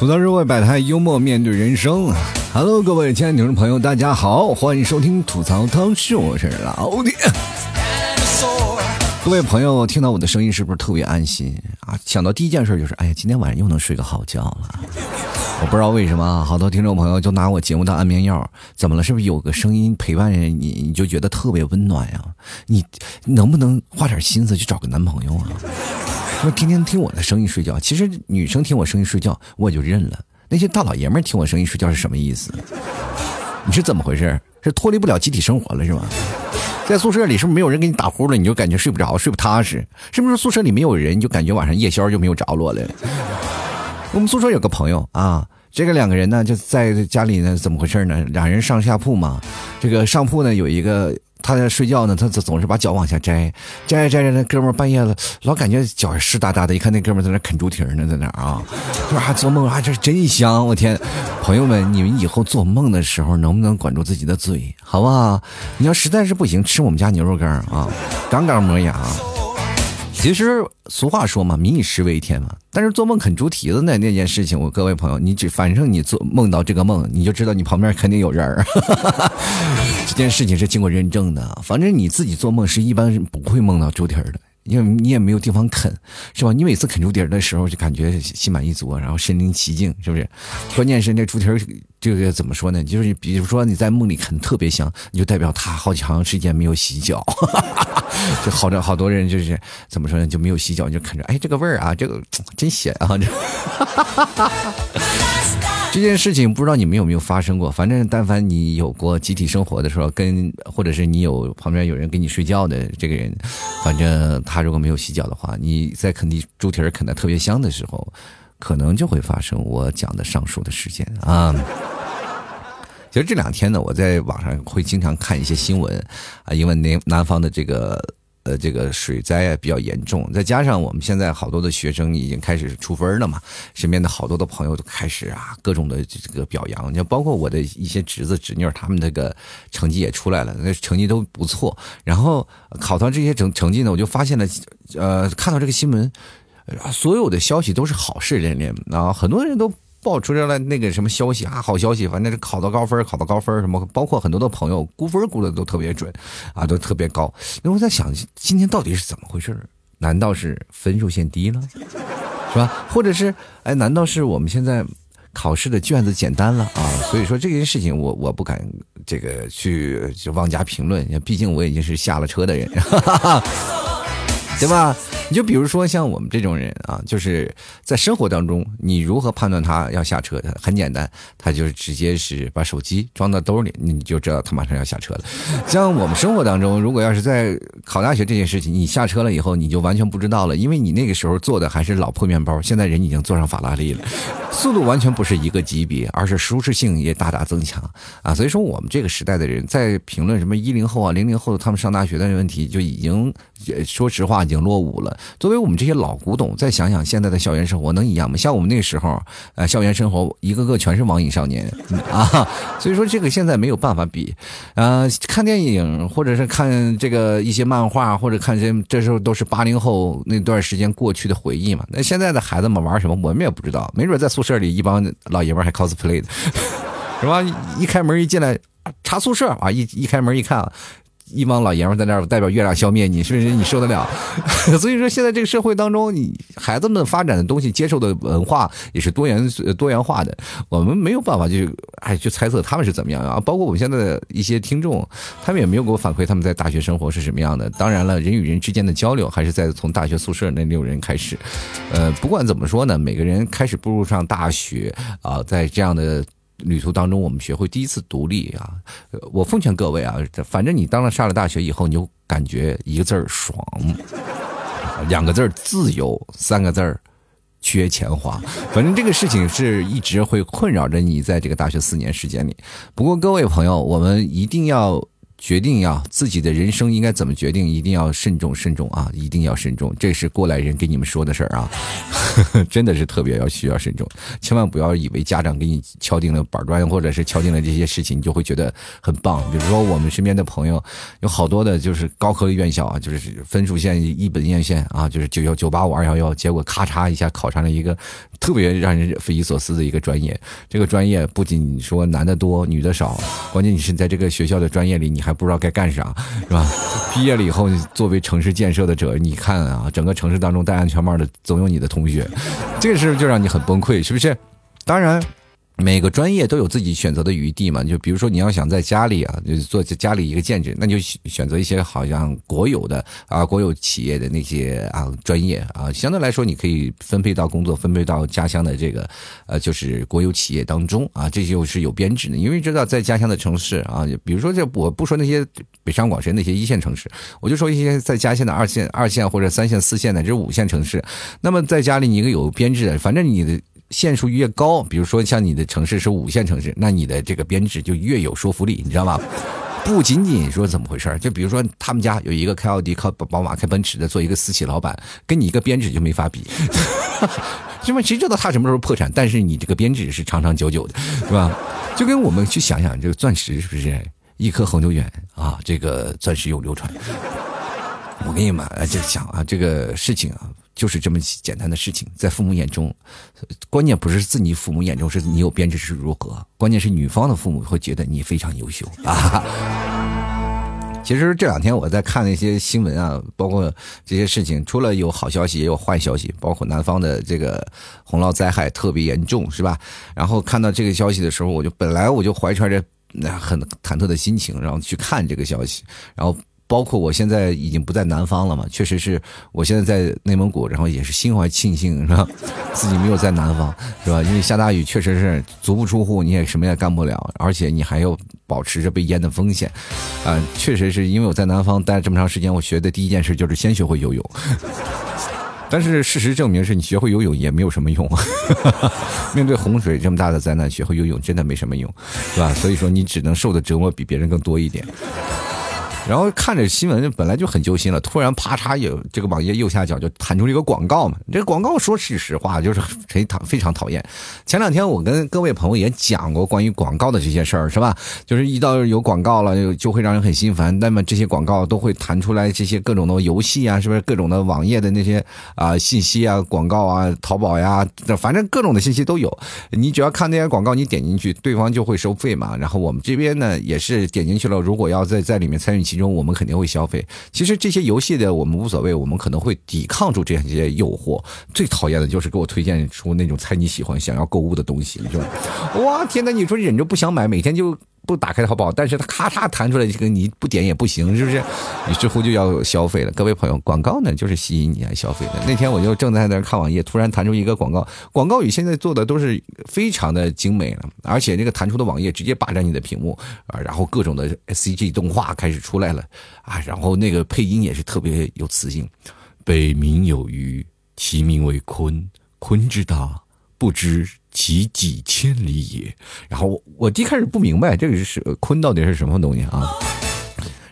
吐槽社会百态，幽默面对人生。Hello，各位亲爱的听众朋友，大家好，欢迎收听吐槽汤秀，我是老铁。各位朋友，听到我的声音是不是特别安心啊？想到第一件事就是，哎呀，今天晚上又能睡个好觉了。我不知道为什么，好多听众朋友就拿我节目当安眠药。怎么了？是不是有个声音陪伴着你，你就觉得特别温暖呀？你能不能花点心思去找个男朋友啊？说天天听我的声音睡觉，其实女生听我声音睡觉我也就认了。那些大老爷们听我声音睡觉是什么意思？你是怎么回事？是脱离不了集体生活了是吗？在宿舍里是不是没有人给你打呼噜，你就感觉睡不着，睡不踏实？是不是宿舍里没有人，你就感觉晚上夜宵就没有着落了？我们宿舍有个朋友啊，这个两个人呢就在家里呢，怎么回事呢？俩人上下铺嘛，这个上铺呢有一个。他在睡觉呢，他总总是把脚往下摘，摘着摘着，那哥们半夜了，老感觉脚湿哒哒的。一看那哥们在那啃猪蹄呢，在那啊，还做梦啊，这真香！我天，朋友们，你们以后做梦的时候能不能管住自己的嘴，好不好？你要实在是不行，吃我们家牛肉干啊，杠杠磨牙。其实俗话说嘛，民以食为天嘛。但是做梦啃猪蹄子那那件事情，我各位朋友，你只反正你做梦到这个梦，你就知道你旁边肯定有人儿。这件事情是经过认证的，反正你自己做梦是一般不会梦到猪蹄儿的。因为你也没有地方啃，是吧？你每次啃猪蹄儿的时候，就感觉心满意足，然后身临其境，是不是？关键是那猪蹄儿，这个怎么说呢？就是比如说你在梦里啃特别香，你就代表他好长时间没有洗脚，就好多好多人就是怎么说呢？就没有洗脚就啃着，哎，这个味儿啊，这个真咸啊！这。这件事情不知道你们有没有发生过？反正但凡你有过集体生活的时候，跟或者是你有旁边有人跟你睡觉的这个人，反正他如果没有洗脚的话，你在啃地猪蹄儿啃的特别香的时候，可能就会发生我讲的上述的事件啊。其实这两天呢，我在网上会经常看一些新闻啊，因为南南方的这个。呃，这个水灾啊比较严重，再加上我们现在好多的学生已经开始出分了嘛，身边的好多的朋友都开始啊各种的这个表扬，就包括我的一些侄子侄女，他们那个成绩也出来了，那成绩都不错。然后考到这些成成绩呢，我就发现了，呃，看到这个新闻，所有的消息都是好事连连啊，很多人都。爆出来了那个什么消息啊，好消息，反正是考到高分，考到高分什么，包括很多的朋友估分估的都特别准，啊，都特别高。那我在想，今天到底是怎么回事？难道是分数线低了，是吧？或者是，哎，难道是我们现在考试的卷子简单了啊？所以说这件事情，我我不敢这个去就妄加评论，毕竟我已经是下了车的人，对吧？你就比如说像我们这种人啊，就是在生活当中，你如何判断他要下车？很简单，他就是直接是把手机装到兜里，你就知道他马上要下车了。像我们生活当中，如果要是在考大学这件事情，你下车了以后，你就完全不知道了，因为你那个时候坐的还是老破面包，现在人已经坐上法拉利了，速度完全不是一个级别，而是舒适性也大大增强啊。所以说，我们这个时代的人在评论什么一零后啊、零零后他们上大学的问题，就已经说实话已经落伍了。作为我们这些老古董，再想想现在的校园生活能一样吗？像我们那个时候，呃，校园生活一个个全是网瘾少年 啊，所以说这个现在没有办法比。呃，看电影或者是看这个一些漫画，或者看这这时候都是八零后那段时间过去的回忆嘛。那现在的孩子们玩什么，我们也不知道。没准在宿舍里一帮老爷们还 cosplay 的，是吧？一开门一进来查宿舍啊，一一开门一看。一帮老爷们在那儿代表月亮消灭你，是不是你受得了？所以说现在这个社会当中，你孩子们发展的东西、接受的文化也是多元多元化的。我们没有办法去哎去猜测他们是怎么样啊。包括我们现在的一些听众，他们也没有给我反馈他们在大学生活是什么样的。当然了，人与人之间的交流还是在从大学宿舍那六人开始。呃，不管怎么说呢，每个人开始步入上大学啊，在这样的。旅途当中，我们学会第一次独立啊！我奉劝各位啊，反正你当了上了大学以后，你就感觉一个字儿爽，两个字儿自由，三个字儿缺钱花。反正这个事情是一直会困扰着你在这个大学四年时间里。不过各位朋友，我们一定要决定呀，自己的人生应该怎么决定，一定要慎重慎重啊，一定要慎重。这是过来人给你们说的事儿啊，真的是特别要需要慎重，千万不要以为家长给你敲定了板砖，或者是敲定了这些事情，你就会觉得很棒。比如说我们身边的朋友，有好多的就是高科院校啊，就是分数线一本院线啊，就是九幺九八五二幺幺，结果咔嚓一下考上了一个特别让人匪夷所思的一个专业。这个专业不仅说男的多，女的少，关键你是在这个学校的专业里，你还。不知道该干啥，是吧？毕业了以后，作为城市建设的者，你看啊，整个城市当中戴安全帽的总有你的同学，这个事就让你很崩溃，是不是？当然。每个专业都有自己选择的余地嘛，就比如说你要想在家里啊，就做家里一个建制，那就选择一些好像国有的啊，国有企业的那些啊专业啊，相对来说你可以分配到工作，分配到家乡的这个呃，就是国有企业当中啊，这就是有编制的。因为知道在家乡的城市啊，比如说这我不说那些北上广深那些一线城市，我就说一些在家乡的二线、二线或者三线、四线乃至五线城市，那么在家里你一个有编制的，反正你的。限数越高，比如说像你的城市是五线城市，那你的这个编制就越有说服力，你知道吗？不仅仅说怎么回事就比如说他们家有一个开奥迪、开宝马、开奔驰的，做一个私企老板，跟你一个编制就没法比，因为谁知道他什么时候破产？但是你这个编制是长长久久的，是吧？就跟我们去想想这个钻石是不是一颗恒久远啊？这个钻石永流传。我跟你们就想啊，这个事情啊。就是这么简单的事情，在父母眼中，关键不是自己父母眼中是你有编制是如何，关键是女方的父母会觉得你非常优秀啊。其实这两天我在看那些新闻啊，包括这些事情，除了有好消息，也有坏消息，包括南方的这个洪涝灾害特别严重，是吧？然后看到这个消息的时候，我就本来我就怀揣着那很忐忑的心情，然后去看这个消息，然后。包括我现在已经不在南方了嘛，确实是我现在在内蒙古，然后也是心怀庆幸，是吧？自己没有在南方，是吧？因为下大雨确实是足不出户，你也什么也干不了，而且你还要保持着被淹的风险，啊，确实是因为我在南方待了这么长时间，我学的第一件事就是先学会游泳。但是事实证明是你学会游泳也没有什么用，面对洪水这么大的灾难，学会游泳真的没什么用，是吧？所以说你只能受的折磨比别人更多一点。然后看着新闻本来就很揪心了，突然啪嚓有这个网页右下角就弹出了一个广告嘛。这个广告说是实话，就是谁讨非常讨厌。前两天我跟各位朋友也讲过关于广告的这些事儿，是吧？就是一到有广告了，就就会让人很心烦。那么这些广告都会弹出来这些各种的游戏啊，是不是各种的网页的那些啊信息啊、广告啊、淘宝呀，反正各种的信息都有。你只要看那些广告，你点进去，对方就会收费嘛。然后我们这边呢也是点进去了，如果要在在里面参与其中我们肯定会消费。其实这些游戏的我们无所谓，我们可能会抵抗住这样一些诱惑。最讨厌的就是给我推荐出那种猜你喜欢、想要购物的东西，就？哇，天哪！你说忍着不想买，每天就。不打开淘宝，但是它咔嚓弹出来，这个你不点也不行，是不是？你似乎就要消费了。各位朋友，广告呢就是吸引你来消费的。那天我就正在那看网页，突然弹出一个广告，广告语现在做的都是非常的精美了，而且那个弹出的网页直接霸占你的屏幕啊，然后各种的 CG 动画开始出来了啊，然后那个配音也是特别有磁性。北冥有鱼，其名为鲲，鲲之大，不知。其几千里也。然后我我一开始不明白这个是坤到底是什么东西啊。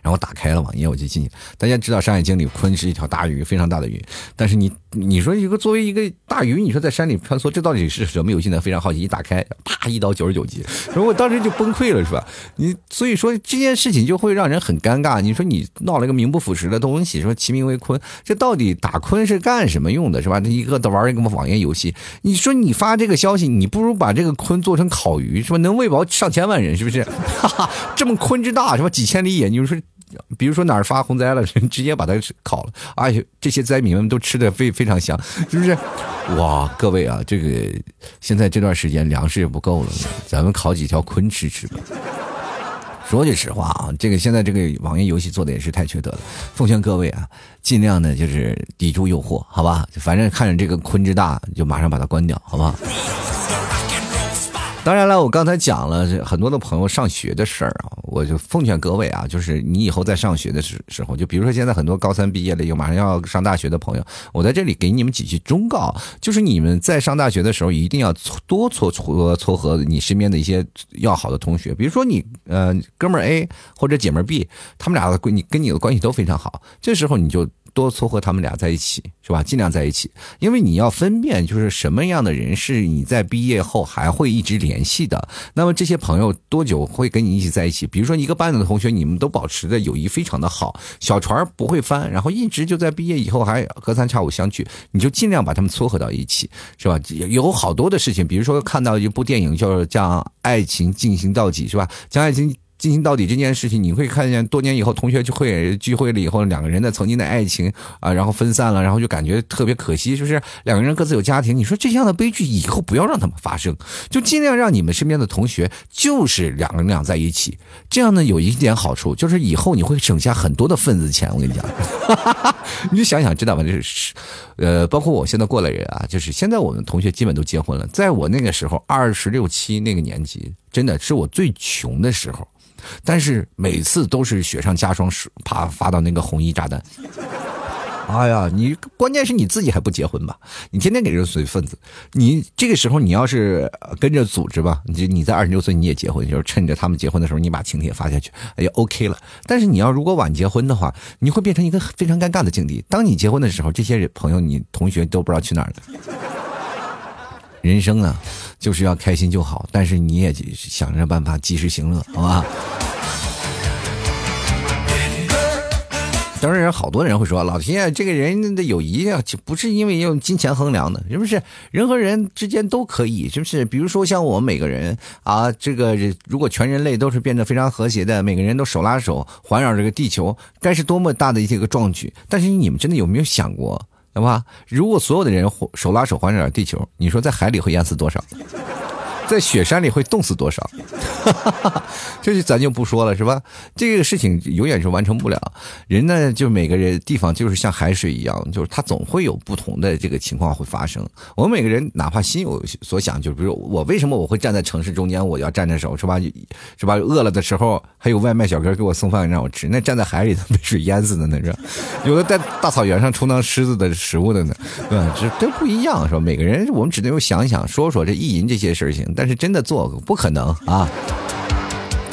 然后打开了网页，我就进去。大家知道《山海经》里鲲是一条大鱼，非常大的鱼。但是你你说一个作为一个大鱼，你说在山里穿梭，这到底是什么游戏呢？非常好奇。一打开，啪，一刀九十九级，然后我当时就崩溃了，是吧？你所以说这件事情就会让人很尴尬。你说你闹了一个名不副实的东西，说其名为鲲，这到底打鲲是干什么用的，是吧？一个玩一个网页游戏，你说你发这个消息，你不如把这个鲲做成烤鱼，是吧？能喂饱上千万人，是不是？哈哈，这么鲲之大，是吧？几千里野，你说。比如说哪儿发洪灾了，直接把它烤了，哎，这些灾民们都吃的非非常香，是不是？哇，各位啊，这个现在这段时间粮食也不够了，咱们烤几条鲲吃吃吧。说句实话啊，这个现在这个网页游戏做的也是太缺德了，奉劝各位啊，尽量的就是抵住诱惑，好吧？反正看着这个鲲之大，就马上把它关掉，好吧？当然了，我刚才讲了很多的朋友上学的事儿啊，我就奉劝各位啊，就是你以后在上学的时时候，就比如说现在很多高三毕业了，又马上要上大学的朋友，我在这里给你们几句忠告，就是你们在上大学的时候，一定要多撮撮撮合你身边的一些要好的同学，比如说你呃哥们儿 A 或者姐们儿 B，他们俩的关你跟你的关系都非常好，这时候你就。多撮合他们俩在一起，是吧？尽量在一起，因为你要分辨，就是什么样的人是你在毕业后还会一直联系的。那么这些朋友多久会跟你一起在一起？比如说一个班的同学，你们都保持的友谊非常的好，小船不会翻，然后一直就在毕业以后还隔三差五相聚，你就尽量把他们撮合到一起，是吧？有好多的事情，比如说看到一部电影，叫将爱情进行到底，是吧？将爱情。进行到底这件事情，你会看见多年以后同学聚会聚会了以后，两个人的曾经的爱情啊，然后分散了，然后就感觉特别可惜，就是两个人各自有家庭。你说这样的悲剧以后不要让他们发生，就尽量让你们身边的同学就是两个人俩在一起。这样呢有一点好处，就是以后你会省下很多的份子钱。我跟你讲，你就想想知道吧？就是呃，包括我现在过来人啊，就是现在我们同学基本都结婚了。在我那个时候二十六七那个年纪，真的是我最穷的时候。但是每次都是雪上加霜，啪发到那个红衣炸弹。哎呀，你关键是你自己还不结婚吧？你天天给人随份子，你这个时候你要是跟着组织吧，你你在二十六岁你也结婚，就是趁着他们结婚的时候，你把请帖发下去，哎呀 OK 了。但是你要如果晚结婚的话，你会变成一个非常尴尬的境地。当你结婚的时候，这些朋友、你同学都不知道去哪儿了。人生啊，就是要开心就好，但是你也想着办法及时行乐，好吧？当然，好多人会说，老天，这个人的友谊啊，就不是因为用金钱衡量的，是不是？人和人之间都可以，是不是？比如说像我们每个人啊，这个如果全人类都是变得非常和谐的，每个人都手拉手环绕这个地球，该是多么大的一个壮举！但是你们真的有没有想过？好吧，如果所有的人手拉手环绕地球，你说在海里会淹死多少？在雪山里会冻死多少？这就咱就不说了，是吧？这个事情永远是完成不了。人呢，就每个人地方就是像海水一样，就是它总会有不同的这个情况会发生。我们每个人哪怕心有所想，就比如我为什么我会站在城市中间，我要站着手，是吧？是吧？饿了的时候还有外卖小哥给我送饭让我吃，那站在海里头 被水淹死的那是，有的在大草原上充当狮子的食物的呢，对吧？这都不一样，是吧？每个人我们只能有想想说说这意淫这些事情。但是真的做不可能啊！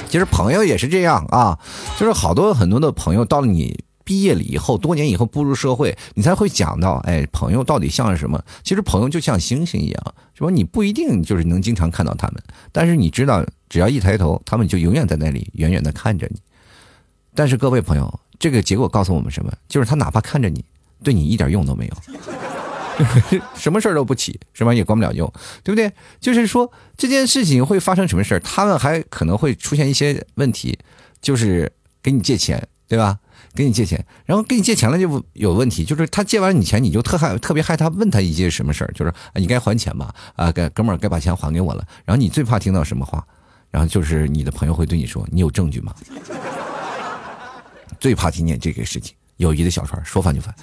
其实朋友也是这样啊，就是好多很多的朋友到了你毕业了以后，多年以后步入社会，你才会讲到，哎，朋友到底像是什么？其实朋友就像星星一样，是吧？你不一定就是能经常看到他们，但是你知道，只要一抬头，他们就永远在那里远远的看着你。但是各位朋友，这个结果告诉我们什么？就是他哪怕看着你，对你一点用都没有。什么事儿都不起，是吧？也管不了用，对不对？就是说这件事情会发生什么事儿，他们还可能会出现一些问题，就是给你借钱，对吧？给你借钱，然后给你借钱了就有问题，就是他借完你钱，你就特害特别害他问他一件什么事儿，就是你该还钱吧？啊，该哥们儿该把钱还给我了。然后你最怕听到什么话？然后就是你的朋友会对你说：“你有证据吗？” 最怕听见这个事情，友谊的小船说翻就翻。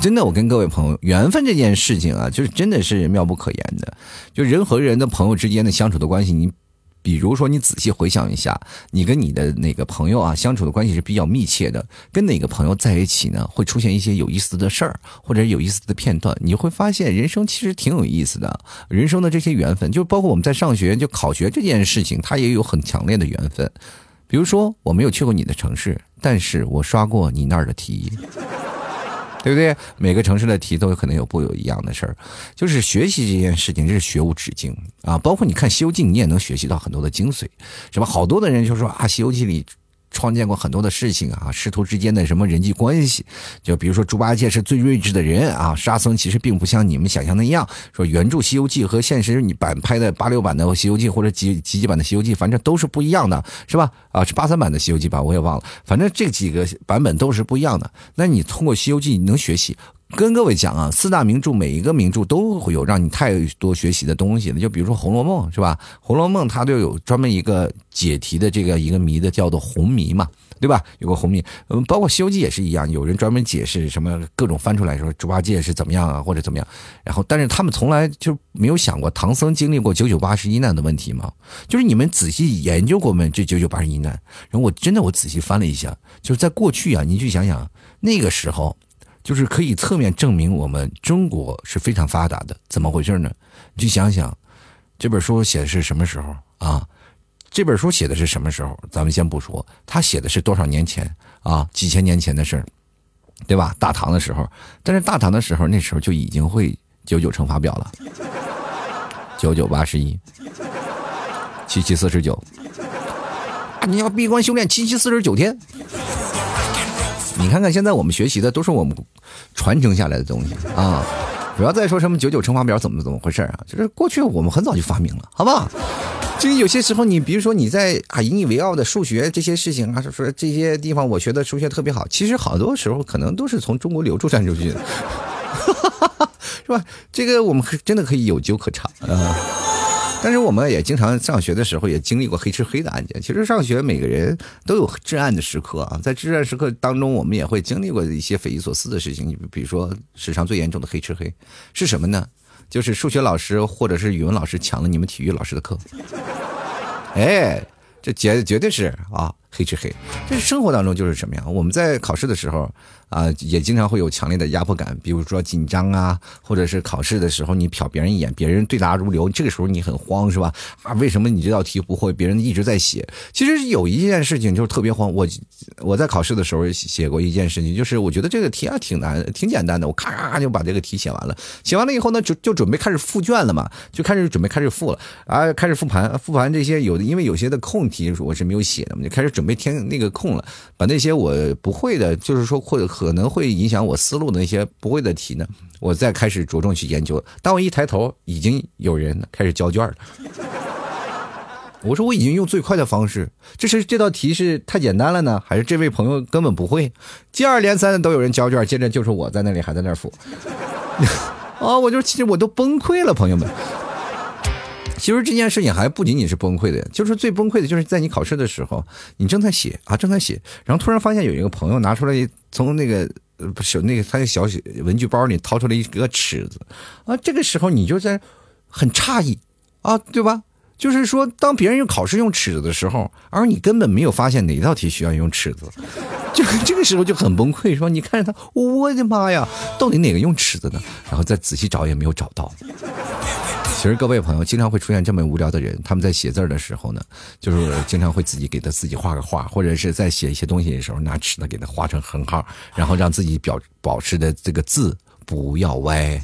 真的，我跟各位朋友，缘分这件事情啊，就是真的是妙不可言的。就人和人的朋友之间的相处的关系，你比如说，你仔细回想一下，你跟你的哪个朋友啊相处的关系是比较密切的？跟哪个朋友在一起呢，会出现一些有意思的事儿，或者有意思的片段？你会发现，人生其实挺有意思的。人生的这些缘分，就包括我们在上学就考学这件事情，它也有很强烈的缘分。比如说，我没有去过你的城市，但是我刷过你那儿的题。对不对？每个城市的题都有可能有不有一样的事儿，就是学习这件事情，这是学无止境啊！包括你看《西游记》，你也能学习到很多的精髓，什么？好多的人就说啊，《西游记》里。创建过很多的事情啊，师徒之间的什么人际关系，就比如说猪八戒是最睿智的人啊，沙僧其实并不像你们想象那样。说原著《西游记》和现实你版拍的八六版的《西游记》或者几几几版的《西游记》，反正都是不一样的，是吧？啊，是八三版的《西游记》吧？我也忘了，反正这几个版本都是不一样的。那你通过《西游记》你能学习。跟各位讲啊，四大名著每一个名著都会有让你太多学习的东西的。就比如说《红楼梦》，是吧？《红楼梦》它就有专门一个解题的这个一个谜的，叫做红谜嘛。对吧？有个红谜，嗯，包括《西游记》也是一样，有人专门解释什么各种翻出来说猪八戒是怎么样啊，或者怎么样。然后，但是他们从来就没有想过唐僧经历过九九八十一难的问题吗？就是你们仔细研究过没？这九九八十一难？然后我真的我仔细翻了一下，就是在过去啊，你去想想那个时候，就是可以侧面证明我们中国是非常发达的。怎么回事呢？你去想想，这本书写的是什么时候啊？这本书写的是什么时候？咱们先不说，他写的是多少年前啊？几千年前的事儿，对吧？大唐的时候，但是大唐的时候，那时候就已经会九九乘法表了，九九八十一，七七四十九。你要闭关修炼七七四十九天。你看看现在我们学习的都是我们传承下来的东西啊！不要再说什么九九乘法表怎么怎么回事啊？就是过去我们很早就发明了，好不好？就有些时候，你比如说你在啊引以为傲的数学这些事情啊，说说这些地方我学的数学特别好，其实好多时候可能都是从中国流出传出去的，是吧？这个我们真的可以有酒可尝啊。但是我们也经常上学的时候也经历过黑吃黑的案件。其实上学每个人都有至暗的时刻啊，在至暗时刻当中，我们也会经历过一些匪夷所思的事情。你比如说史上最严重的黑吃黑是什么呢？就是数学老师或者是语文老师抢了你们体育老师的课，哎，这绝绝对是啊，黑吃黑。这生活当中就是什么呀？我们在考试的时候。啊，也经常会有强烈的压迫感，比如说紧张啊，或者是考试的时候你瞟别人一眼，别人对答如流，这个时候你很慌是吧？啊，为什么你这道题不会？别人一直在写。其实有一件事情就是特别慌，我我在考试的时候写过一件事情，就是我觉得这个题啊挺难，挺简单的，我咔咔就把这个题写完了。写完了以后呢，就就准备开始复卷了嘛，就开始准备开始复了啊，开始复盘，复盘这些有的，因为有些的空题我是没有写的嘛，就开始准备填那个空了，把那些我不会的，就是说或者可能会影响我思路的那些不会的题呢，我再开始着重去研究。当我一抬头，已经有人开始交卷了。我说我已经用最快的方式，这是这道题是太简单了呢，还是这位朋友根本不会？接二连三的都有人交卷，接着就是我在那里还在那儿复。啊，我就其实我都崩溃了，朋友们。其实这件事情还不仅仅是崩溃的，就是最崩溃的，就是在你考试的时候，你正在写啊，正在写，然后突然发现有一个朋友拿出来从那个不是那个他的小写文具包里掏出来一个尺子，啊，这个时候你就在很诧异啊，对吧？就是说，当别人用考试用尺子的时候，而你根本没有发现哪道题需要用尺子，就这个时候就很崩溃，说你看着他，我的妈呀，到底哪个用尺子呢？然后再仔细找也没有找到。其实各位朋友经常会出现这么无聊的人，他们在写字的时候呢，就是经常会自己给他自己画个画，或者是在写一些东西的时候拿尺子给他画成横号，然后让自己表保持的这个字不要歪。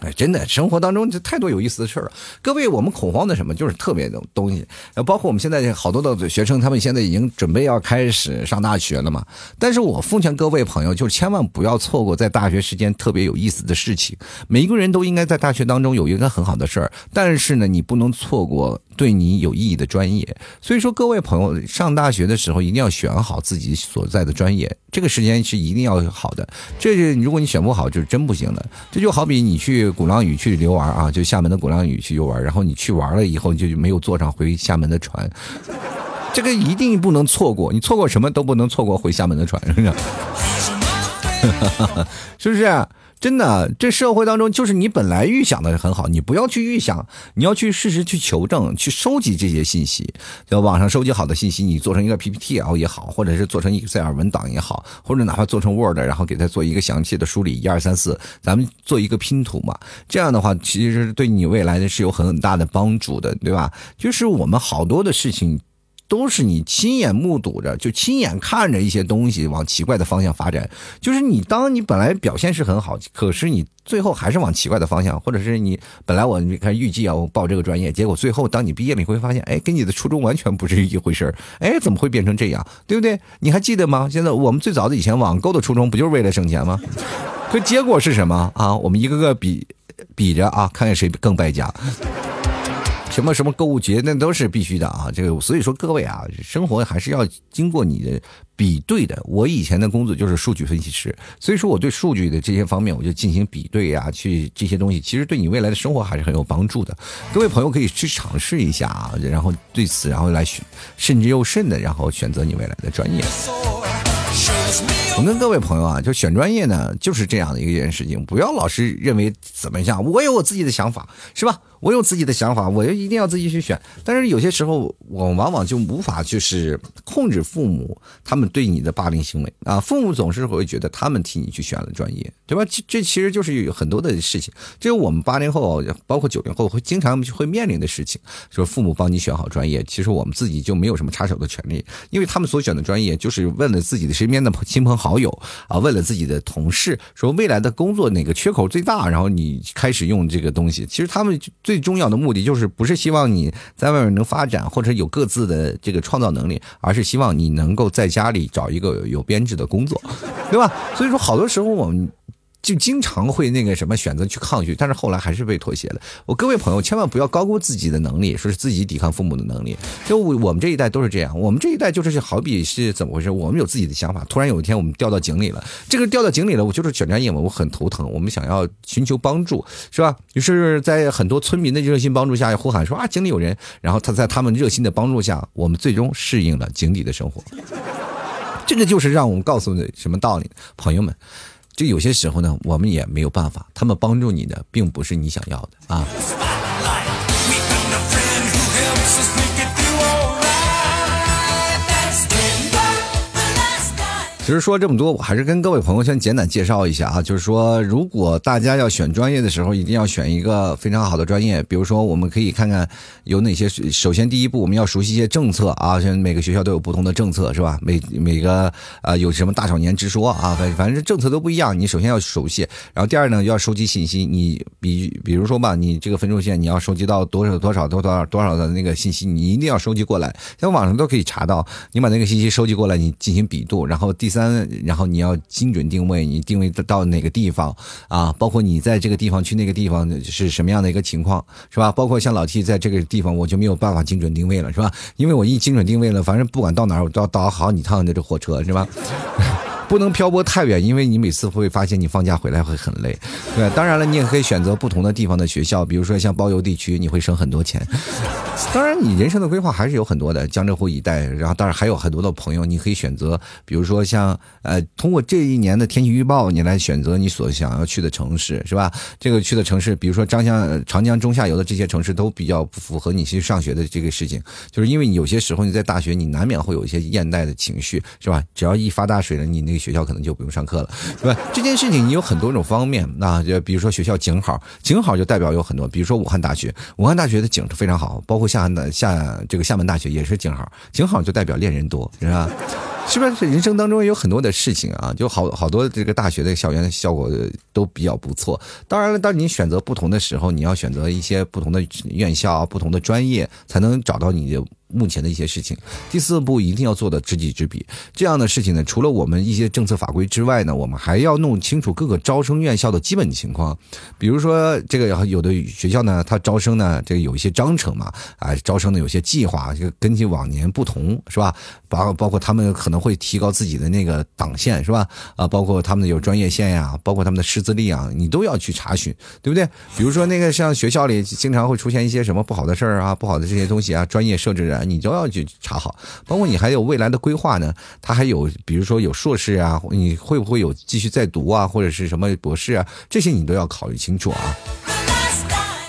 哎，真的，生活当中这太多有意思的事儿了。各位，我们恐慌的什么？就是特别的东西。包括我们现在好多的学生，他们现在已经准备要开始上大学了嘛。但是我奉劝各位朋友，就是千万不要错过在大学时间特别有意思的事情。每一个人都应该在大学当中有一个很好的事儿，但是呢，你不能错过。对你有意义的专业，所以说各位朋友上大学的时候一定要选好自己所在的专业，这个时间是一定要好的。这是如果你选不好，就是真不行的。这就好比你去鼓浪屿去游玩啊，就厦门的鼓浪屿去游玩，然后你去玩了以后就没有坐上回厦门的船，这个一定不能错过。你错过什么都不能错过回厦门的船，是不是？是不是？真的，这社会当中就是你本来预想的很好，你不要去预想，你要去事实去求证，去收集这些信息。在网上收集好的信息，你做成一个 PPT 然后也好，或者是做成 Excel 文档也好，或者哪怕做成 Word，然后给它做一个详细的梳理，一二三四，咱们做一个拼图嘛。这样的话，其实对你未来的是有很大的帮助的，对吧？就是我们好多的事情。都是你亲眼目睹着，就亲眼看着一些东西往奇怪的方向发展。就是你，当你本来表现是很好，可是你最后还是往奇怪的方向，或者是你本来我你看预计要报这个专业，结果最后当你毕业了，你会发现，哎，跟你的初衷完全不是一回事儿。哎，怎么会变成这样？对不对？你还记得吗？现在我们最早的以前网购的初衷不就是为了省钱吗？可结果是什么啊？我们一个个比比着啊，看看谁更败家。什么什么购物节，那都是必须的啊！这个所以说各位啊，生活还是要经过你的比对的。我以前的工作就是数据分析师，所以说我对数据的这些方面，我就进行比对呀，去这些东西，其实对你未来的生活还是很有帮助的。各位朋友可以去尝试一下啊，然后对此，然后来选慎之又慎的，然后选择你未来的专业。我跟各位朋友啊，就选专业呢，就是这样的一件事情，不要老是认为怎么样，我有我自己的想法，是吧？我有自己的想法，我就一定要自己去选。但是有些时候，我往往就无法就是控制父母他们对你的霸凌行为啊。父母总是会觉得他们替你去选了专业，对吧？这这其实就是有很多的事情，这是我们八零后，包括九零后会经常会面临的事情，就是父母帮你选好专业，其实我们自己就没有什么插手的权利，因为他们所选的专业就是问了自己的身边的亲朋好友啊，问了自己的同事，说未来的工作哪个缺口最大，然后你开始用这个东西。其实他们最重要的目的就是不是希望你在外面能发展或者有各自的这个创造能力，而是希望你能够在家里找一个有编制的工作，对吧？所以说，好多时候我们。就经常会那个什么选择去抗拒，但是后来还是被妥协了。我各位朋友千万不要高估自己的能力，说是自己抵抗父母的能力。就我们这一代都是这样，我们这一代就是好比是怎么回事？我们有自己的想法，突然有一天我们掉到井里了。这个掉到井里了，我就是选专业嘛，我很头疼。我们想要寻求帮助，是吧？于是，在很多村民的热心帮助下，呼喊说啊，井里有人。然后他在他们热心的帮助下，我们最终适应了井底的生活。这个就是让我们告诉的什么道理，朋友们。就有些时候呢，我们也没有办法，他们帮助你的并不是你想要的啊。其实说这么多，我还是跟各位朋友先简短介绍一下啊，就是说，如果大家要选专业的时候，一定要选一个非常好的专业。比如说，我们可以看看有哪些。首先，第一步，我们要熟悉一些政策啊，像每个学校都有不同的政策，是吧？每每个啊，有什么大少年之说啊，反反正政策都不一样。你首先要熟悉，然后第二呢，要收集信息。你比比如说吧，你这个分数线你要收集到多少多少多多少多少的那个信息，你一定要收集过来，像网上都可以查到。你把那个信息收集过来，你进行比度，然后第。三，然后你要精准定位，你定位到哪个地方啊？包括你在这个地方去那个地方是什么样的一个情况，是吧？包括像老 T 在这个地方，我就没有办法精准定位了，是吧？因为我一精准定位了，反正不管到哪儿，我都要倒好几趟的这火车，是吧？不能漂泊太远，因为你每次会发现你放假回来会很累。对，当然了，你也可以选择不同的地方的学校，比如说像包邮地区，你会省很多钱。当然，你人生的规划还是有很多的，江浙沪一带，然后当然还有很多的朋友，你可以选择，比如说像呃，通过这一年的天气预报，你来选择你所想要去的城市，是吧？这个去的城市，比如说张江、长江中下游的这些城市，都比较符合你去上学的这个事情，就是因为你有些时候你在大学，你难免会有一些厌怠的情绪，是吧？只要一发大水了，你那。学校可能就不用上课了，对吧？这件事情你有很多种方面，那就比如说学校景好，景好就代表有很多，比如说武汉大学，武汉大学的景非常好，包括厦门厦这个厦门大学也是景好，景好就代表恋人多，是吧？是不是人生当中有很多的事情啊？就好好多这个大学的校园效果都比较不错。当然了，当你选择不同的时候，你要选择一些不同的院校、不同的专业，才能找到你的。目前的一些事情，第四步一定要做的知己知彼。这样的事情呢，除了我们一些政策法规之外呢，我们还要弄清楚各个招生院校的基本情况。比如说，这个有的学校呢，它招生呢，这个有一些章程嘛，啊，招生的有些计划，就根据往年不同，是吧？包包括他们可能会提高自己的那个档线，是吧？啊，包括他们的有专业线呀，包括他们的师资力啊，你都要去查询，对不对？比如说那个像学校里经常会出现一些什么不好的事儿啊，不好的这些东西啊，专业设置啊。你都要去查好，包括你还有未来的规划呢。他还有，比如说有硕士啊，你会不会有继续再读啊，或者是什么博士啊？这些你都要考虑清楚啊。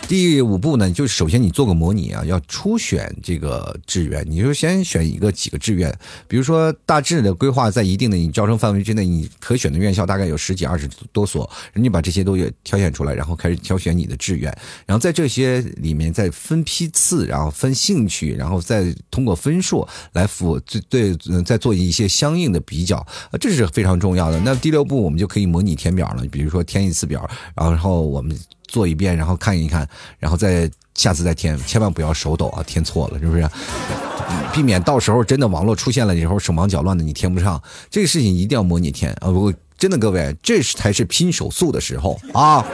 第五步呢，就首先你做个模拟啊，要初选这个志愿，你就先选一个几个志愿，比如说大致的规划在一定的你招生范围之内，你可选的院校大概有十几二十多所，人家把这些都也挑选出来，然后开始挑选你的志愿，然后在这些里面再分批次，然后分兴趣，然后再通过分数来辅对对再做一些相应的比较，这是非常重要的。那第六步我们就可以模拟填表了，比如说填一次表，然后我们。做一遍，然后看一看，然后再下次再填，千万不要手抖啊，填错了是不是？避免到时候真的网络出现了以后手忙脚乱的，你填不上。这个事情一定要模拟填啊！不过真的各位，这才是拼手速的时候啊！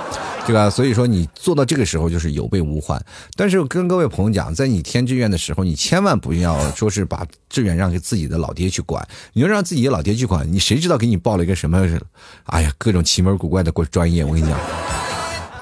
对吧？所以说你做到这个时候就是有备无患。但是跟各位朋友讲，在你填志愿的时候，你千万不要说是把志愿让给自己的老爹去管。你要让自己的老爹去管，你谁知道给你报了一个什么？哎呀，各种奇门古怪的专业，我跟你讲。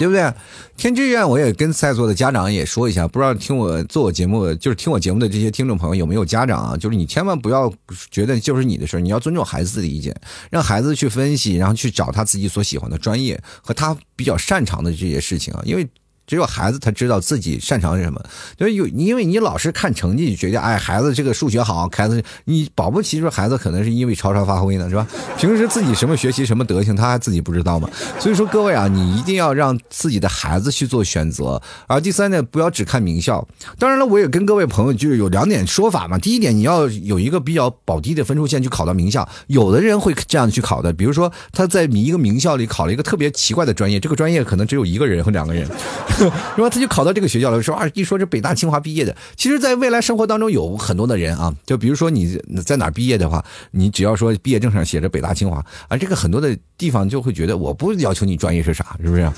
对不对？天之愿，我也跟在座的家长也说一下，不知道听我做我节目，就是听我节目的这些听众朋友有没有家长啊？就是你千万不要觉得就是你的事儿，你要尊重孩子的意见，让孩子去分析，然后去找他自己所喜欢的专业和他比较擅长的这些事情啊，因为。只有孩子才知道自己擅长什么，就是有，因为你老是看成绩，觉得哎，孩子这个数学好，孩子你保不齐说孩子可能是因为超常发挥呢，是吧？平时自己什么学习什么德行，他还自己不知道吗？所以说各位啊，你一定要让自己的孩子去做选择。而第三呢，不要只看名校。当然了，我也跟各位朋友就是有两点说法嘛。第一点，你要有一个比较保低的分数线去考到名校。有的人会这样去考的，比如说他在一个名校里考了一个特别奇怪的专业，这个专业可能只有一个人和两个人。是吧？他就考到这个学校了。说啊，一说是北大清华毕业的，其实，在未来生活当中有很多的人啊。就比如说你在哪毕业的话，你只要说毕业证上写着北大清华啊，这个很多的地方就会觉得我不要求你专业是啥，是不是？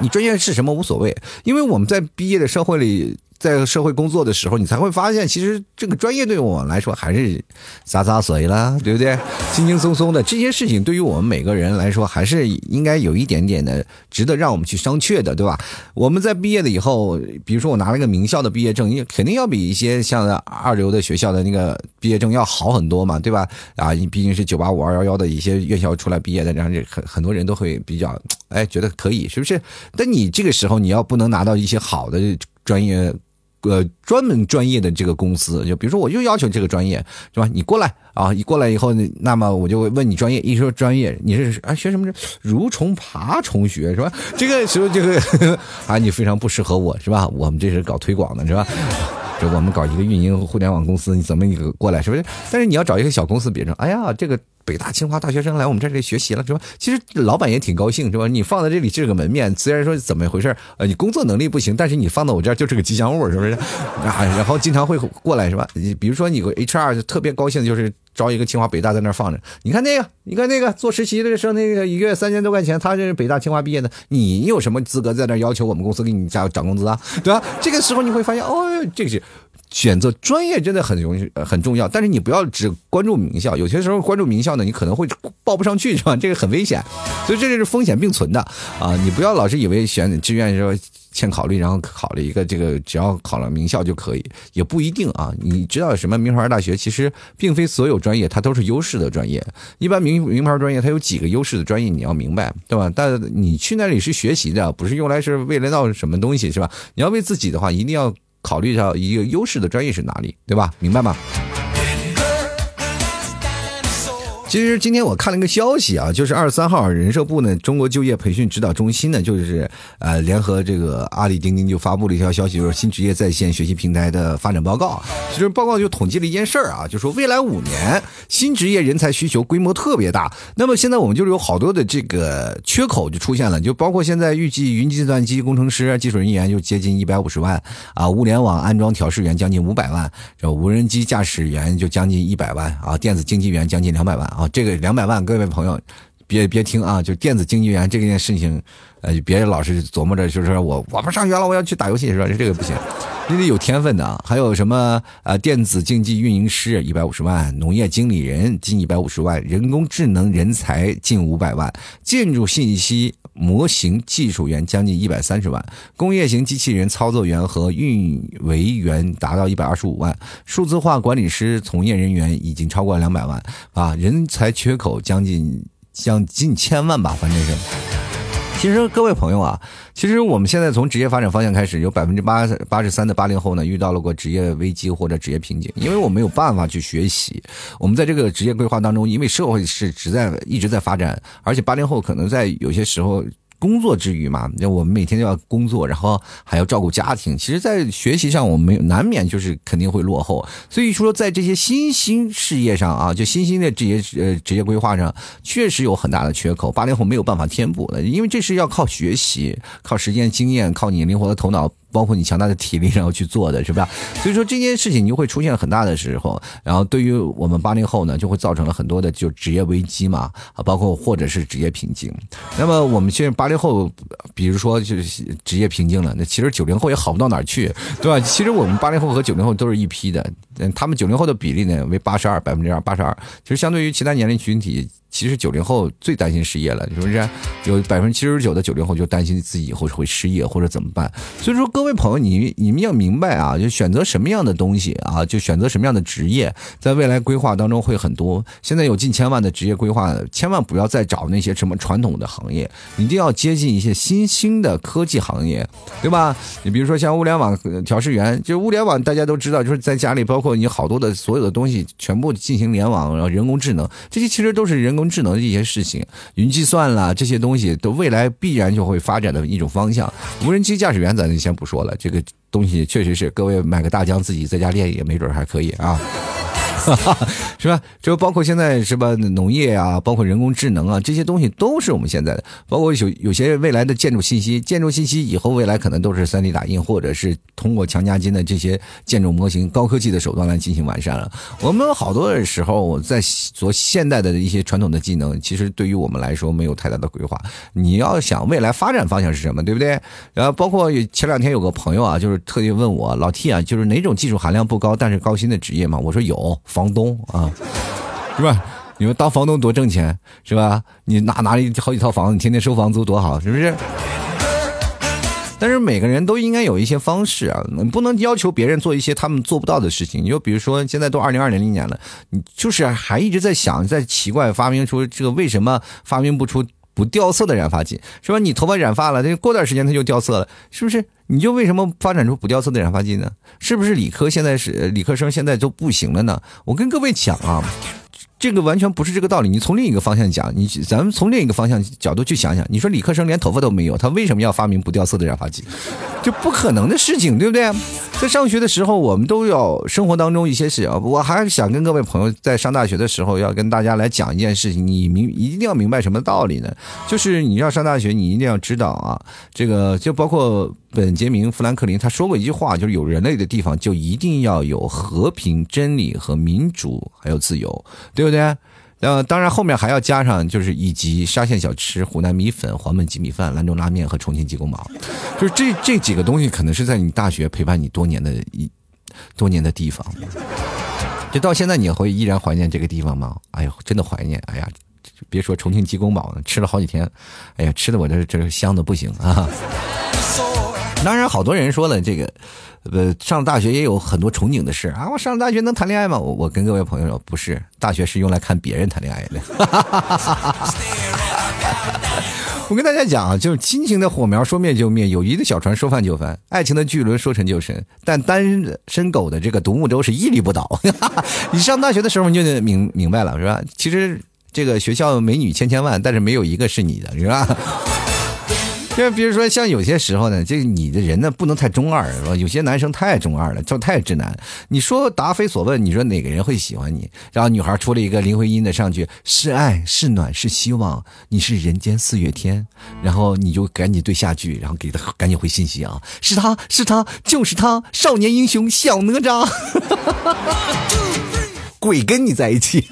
你专业是什么无所谓，因为我们在毕业的社会里。在社会工作的时候，你才会发现，其实这个专业对我们来说还是洒洒水了，对不对？轻轻松松的这些事情，对于我们每个人来说，还是应该有一点点的值得让我们去商榷的，对吧？我们在毕业了以后，比如说我拿了个名校的毕业证，肯定要比一些像二流的学校的那个毕业证要好很多嘛，对吧？啊，你毕竟是九八五二幺幺的一些院校出来毕业的，然后这很很多人都会比较哎觉得可以，是不是？但你这个时候你要不能拿到一些好的专业。呃，专门专业的这个公司，就比如说，我就要求这个专业，是吧？你过来啊，一过来以后，那么我就问你专业，一说专业，你是啊学什么？蠕虫爬虫学是吧？这个时候这个 啊，你非常不适合我，是吧？我们这是搞推广的，是吧？这我们搞一个运营互联网公司，你怎么你过来，是不是？但是你要找一个小公司，比如说，哎呀，这个。北大清华大学生来我们这里学习了是吧？其实老板也挺高兴是吧？你放在这里这个门面，虽然说怎么回事呃，你工作能力不行，但是你放到我这儿就是个吉祥物，是不是？啊，然后经常会过来是吧？你比如说你个 HR 就特别高兴，就是 招一个清华北大在那儿放着。你看那个，你看那个做实习的生，那个一个月三千多块钱，他是北大清华毕业的，你有什么资格在那要求我们公司给你加涨工资啊？对吧？这个时候你会发现，哦，这个是。选择专业真的很容易，很重要。但是你不要只关注名校，有些时候关注名校呢，你可能会报不上去，是吧？这个很危险，所以这就是风险并存的啊！你不要老是以为选志愿说先考虑，然后考了一个这个，只要考了名校就可以，也不一定啊。你知道什么名牌大学？其实并非所有专业它都是优势的专业。一般名名牌专业它有几个优势的专业，你要明白，对吧？但你去那里是学习的，不是用来是为了到什么东西，是吧？你要为自己的话，一定要。考虑到一个优势的专业是哪里，对吧？明白吗？其实今天我看了一个消息啊，就是二十三号人社部呢，中国就业培训指导中心呢，就是呃联合这个阿里钉钉就发布了一条消息，就是新职业在线学习平台的发展报告。其实报告就统计了一件事儿啊，就说未来五年新职业人才需求规模特别大。那么现在我们就是有好多的这个缺口就出现了，就包括现在预计云计算机工程师、技术人员就接近一百五十万啊，物联网安装调试员将近五百万，这无人机驾驶员就将近一百万啊，电子竞技员将近两百万。啊，啊这个两百万，各位朋友，别别听啊！就电子竞技员这件事情，呃，别老是琢磨着，就是说我我不上学了，我要去打游戏是吧？这个不行，你得有天分的。还有什么呃，电子竞技运营师一百五十万，农业经理人近一百五十万，人工智能人才近五百万，建筑信息模型技术员将近一百三十万，工业型机器人操作员和运维员达到一百二十五万，数字化管理师从业人员已经超过两百万啊，人才缺口将近将近千万吧，反正是。其实各位朋友啊，其实我们现在从职业发展方向开始，有百分之八八十三的八零后呢遇到了过职业危机或者职业瓶颈，因为我没有办法去学习。我们在这个职业规划当中，因为社会是只在一直在发展，而且八零后可能在有些时候。工作之余嘛，那我们每天都要工作，然后还要照顾家庭。其实，在学习上，我们难免就是肯定会落后。所以说，在这些新兴事业上啊，就新兴的这些呃职业规划上，确实有很大的缺口。八零后没有办法填补的，因为这是要靠学习、靠实践经验、靠你灵活的头脑。包括你强大的体力，然后去做的是吧？所以说这件事情就会出现很大的时候，然后对于我们八零后呢，就会造成了很多的就职业危机嘛，啊，包括或者是职业瓶颈。那么我们现在八零后，比如说就是职业瓶颈了，那其实九零后也好不到哪儿去，对吧？其实我们八零后和九零后都是一批的，嗯，他们九零后的比例呢为八十二百分之二八十二，其实相对于其他年龄群体。其实九零后最担心失业了，是不是？有百分之七十九的九零后就担心自己以后会失业或者怎么办。所以说，各位朋友，你你们要明白啊，就选择什么样的东西啊，就选择什么样的职业，在未来规划当中会很多。现在有近千万的职业规划，千万不要再找那些什么传统的行业，一定要接近一些新兴的科技行业，对吧？你比如说像物联网调试员，就物联网大家都知道，就是在家里，包括你好多的所有的东西全部进行联网，然后人工智能，这些其实都是人工。工智能的一些事情，云计算啦，这些东西都未来必然就会发展的一种方向。无人机驾驶员咱就先不说了，这个东西确实是各位买个大疆自己在家练也没准还可以啊。是吧？就包括现在是吧？农业啊，包括人工智能啊，这些东西都是我们现在的。包括有有些未来的建筑信息，建筑信息以后未来可能都是三 D 打印，或者是通过强加金的这些建筑模型、高科技的手段来进行完善了。我们好多的时候在做现代的一些传统的技能，其实对于我们来说没有太大的规划。你要想未来发展方向是什么，对不对？然后包括前两天有个朋友啊，就是特地问我老 T 啊，就是哪种技术含量不高但是高薪的职业嘛？我说有。房房东啊，是吧？你们当房东多挣钱，是吧？你拿拿了好几套房子，你天天收房租多好，是不是？但是每个人都应该有一些方式啊，你不能要求别人做一些他们做不到的事情。你就比如说，现在都二零二零年了，你就是还一直在想，在奇怪发明出这个为什么发明不出不掉色的染发剂，是吧？你头发染发了，这过段时间它就掉色了，是不是？你就为什么发展出不掉色的染发剂呢？是不是理科现在是理科生现在就不行了呢？我跟各位讲啊。这个完全不是这个道理。你从另一个方向讲，你咱们从另一个方向角度去想想。你说理科生连头发都没有，他为什么要发明不掉色的染发剂？这不可能的事情，对不对？在上学的时候，我们都要生活当中一些事情。我还是想跟各位朋友在上大学的时候要跟大家来讲一件事情。你明一定要明白什么道理呢？就是你要上大学，你一定要知道啊，这个就包括。本杰明·富兰克林他说过一句话，就是有人类的地方就一定要有和平、真理和民主，还有自由，对不对？呃，当然后面还要加上就是以及沙县小吃、湖南米粉、黄焖鸡米饭、兰州拉面和重庆鸡公煲，就是这这几个东西可能是在你大学陪伴你多年的一多年的地方。就到现在你会依然怀念这个地方吗？哎呦，真的怀念！哎呀，别说重庆鸡公煲了，吃了好几天，哎呀，吃的我这这香的不行啊。当然，好多人说了，这个，呃，上大学也有很多憧憬的事啊。我上了大学能谈恋爱吗？我我跟各位朋友说，不是，大学是用来看别人谈恋爱的。我跟大家讲啊，就是亲情的火苗说灭就灭，友谊的小船说翻就翻，爱情的巨轮说沉就沉，但单身狗的这个独木舟是屹立不倒。你上大学的时候你就得明明白了，是吧？其实这个学校美女千千万，但是没有一个是你的，是吧？就比如说，像有些时候呢，这个你的人呢不能太中二，是吧？有些男生太中二了，就太直男。你说答非所问，你说哪个人会喜欢你？然后女孩出了一个林徽因的上去，是爱是暖是希望，你是人间四月天。然后你就赶紧对下句，然后给他赶紧回信息啊，是他是他就是他，少年英雄小哪吒，鬼跟你在一起。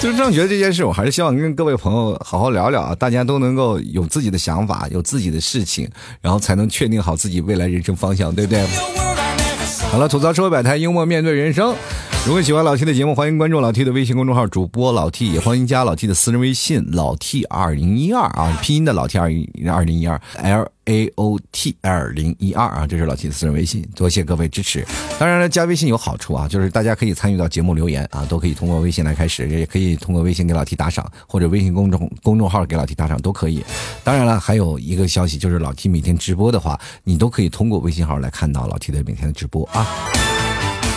就是上学这件事，我还是希望跟各位朋友好好聊聊啊，大家都能够有自己的想法，有自己的事情，然后才能确定好自己未来人生方向，对不对？好了，吐槽社会百态，幽默面对人生。如果喜欢老 T 的节目，欢迎关注老 T 的微信公众号主播老 T，也欢迎加老 T 的私人微信老 T 二零一二啊，拼音的老 T 二二零一二 L。a o t 二零一二啊，这是老 T 的私人微信，多谢各位支持。当然了，加微信有好处啊，就是大家可以参与到节目留言啊，都可以通过微信来开始，也可以通过微信给老 T 打赏，或者微信公众公众号给老 T 打赏都可以。当然了，还有一个消息就是老 T 每天直播的话，你都可以通过微信号来看到老 T 的每天的直播啊。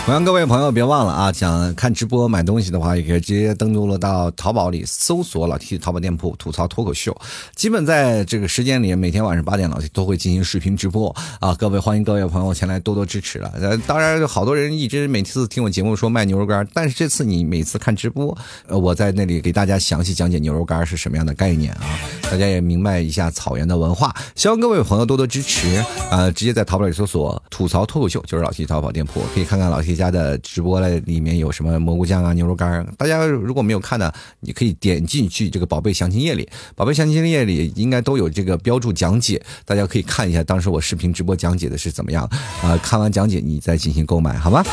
同样，各位朋友别忘了啊，想看直播买东西的话，也可以直接登录了到淘宝里搜索老 T 淘宝店铺吐槽脱口秀。基本在这个时间里，每天晚上八点老 T 都会进行视频直播啊。各位欢迎各位朋友前来多多支持了。呃，当然好多人一直每次听我节目说卖牛肉干，但是这次你每次看直播，呃，我在那里给大家详细讲解牛肉干是什么样的概念啊，大家也明白一下草原的文化。希望各位朋友多多支持啊，直接在淘宝里搜索吐槽脱口秀，就是老 T 淘宝店铺，可以看看老 T。家的直播了，里面有什么蘑菇酱啊、牛肉干大家如果没有看的，你可以点进去这个宝贝详情页里，宝贝详情页里应该都有这个标注讲解，大家可以看一下当时我视频直播讲解的是怎么样啊？看完讲解你再进行购买，好吗？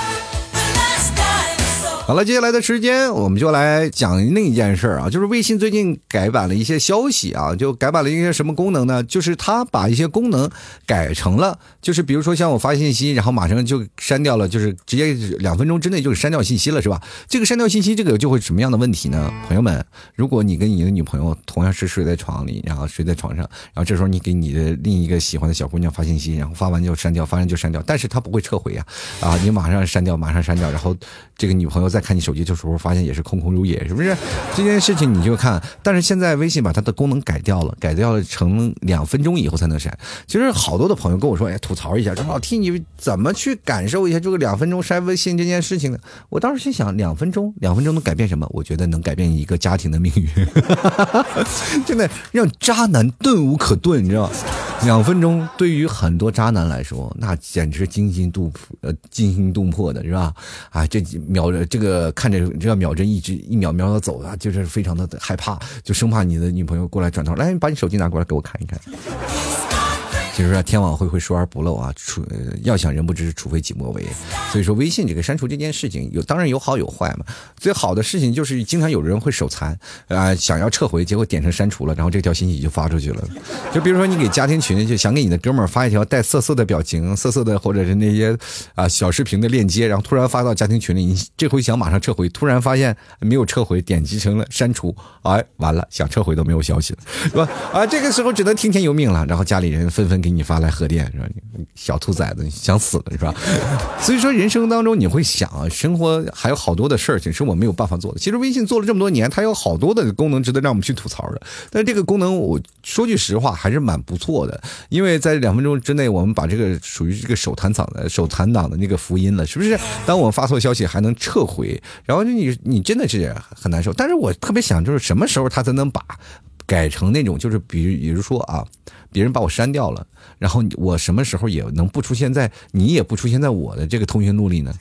好了，接下来的时间我们就来讲另一件事儿啊，就是微信最近改版了一些消息啊，就改版了一些什么功能呢？就是它把一些功能改成了，就是比如说像我发信息，然后马上就删掉了，就是直接两分钟之内就删掉信息了，是吧？这个删掉信息，这个就会什么样的问题呢？朋友们，如果你跟你的女朋友同样是睡在床里，然后睡在床上，然后这时候你给你的另一个喜欢的小姑娘发信息，然后发完就删掉，发完就删掉，但是她不会撤回呀，啊，你马上删掉，马上删掉，然后这个女朋友再看你手机的时候，发现也是空空如也，是不是？这件事情你就看，但是现在微信把它的功能改掉了，改掉了成两分钟以后才能删。其实好多的朋友跟我说，哎，吐槽一下，说老 T 你怎么去感受一下这个两分钟删微信这件事情呢？我当时心想，两分钟，两分钟能改变什么？我觉得能改变一个家庭的命运，真的让渣男顿无可顿，你知道吗？两分钟对于很多渣男来说，那简直惊心动魄，呃，惊心动魄的是吧？啊，这秒这个看着这秒针一直一秒秒的走啊，就是非常的害怕，就生怕你的女朋友过来转头来，把你手机拿过来给我看一看。其实说天网恢恢，疏而不漏啊，除要想人不知，除非己莫为。所以说微信这个删除这件事情，有当然有好有坏嘛。最好的事情就是经常有人会手残啊，想要撤回，结果点成删除了，然后这条信息就发出去了。就比如说你给家庭群，就想给你的哥们儿发一条带色色的表情、色色的或者是那些啊小视频的链接，然后突然发到家庭群里，你这回想马上撤回，突然发现没有撤回，点击成了删除，哎，完了，想撤回都没有消息了，是吧？啊，这个时候只能听天由命了。然后家里人纷纷。给你发来贺电是吧？小兔崽子你想死了是吧？所以说人生当中你会想啊，生活还有好多的事情是我没有办法做的。其实微信做了这么多年，它有好多的功能值得让我们去吐槽的。但是这个功能我说句实话还是蛮不错的，因为在两分钟之内我们把这个属于这个手弹党的手弹党的那个福音了，是不是？当我发错消息还能撤回，然后你你真的是很难受。但是我特别想就是什么时候他才能把改成那种就是比如比如说啊。别人把我删掉了，然后我什么时候也能不出现在你也不出现在我的这个通讯录里呢？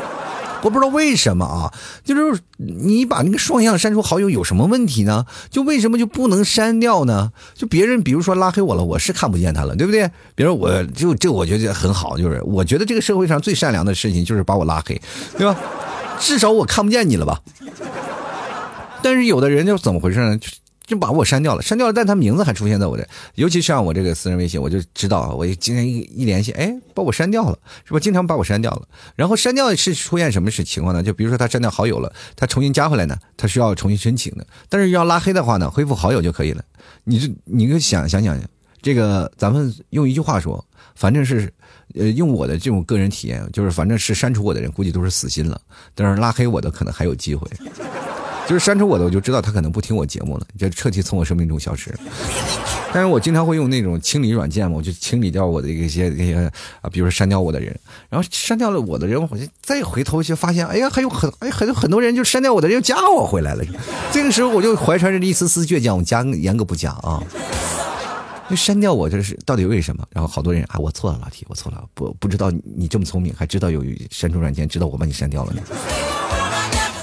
我不知道为什么啊，就是你把那个双向删除好友有什么问题呢？就为什么就不能删掉呢？就别人比如说拉黑我了，我是看不见他了，对不对？比如我就这，我觉得很好，就是我觉得这个社会上最善良的事情就是把我拉黑，对吧？至少我看不见你了吧？但是有的人就怎么回事呢？就。把我删掉了，删掉了，但他名字还出现在我的，尤其像我这个私人微信，我就知道，我今天一一联系，哎，把我删掉了，是吧？经常把我删掉了，然后删掉是出现什么事情况呢？就比如说他删掉好友了，他重新加回来呢，他需要重新申请的，但是要拉黑的话呢，恢复好友就可以了。你这，你可想想想，这个咱们用一句话说，反正是，呃，用我的这种个人体验，就是反正是删除我的人，估计都是死心了，但是拉黑我的可能还有机会。就是删除我的，我就知道他可能不听我节目了，就彻底从我生命中消失。但是我经常会用那种清理软件嘛，我就清理掉我的一些那些啊，比如说删掉我的人，然后删掉了我的人，我就再回头就发现，哎呀，还有很哎很多很多人就删掉我的人又加我回来了。这个时候我就怀揣着一丝丝倔强，我加严格不加啊。就删掉我这是到底为什么？然后好多人啊，我错了，老提我错了，不不知道你这么聪明，还知道有删除软件，知道我把你删掉了呢。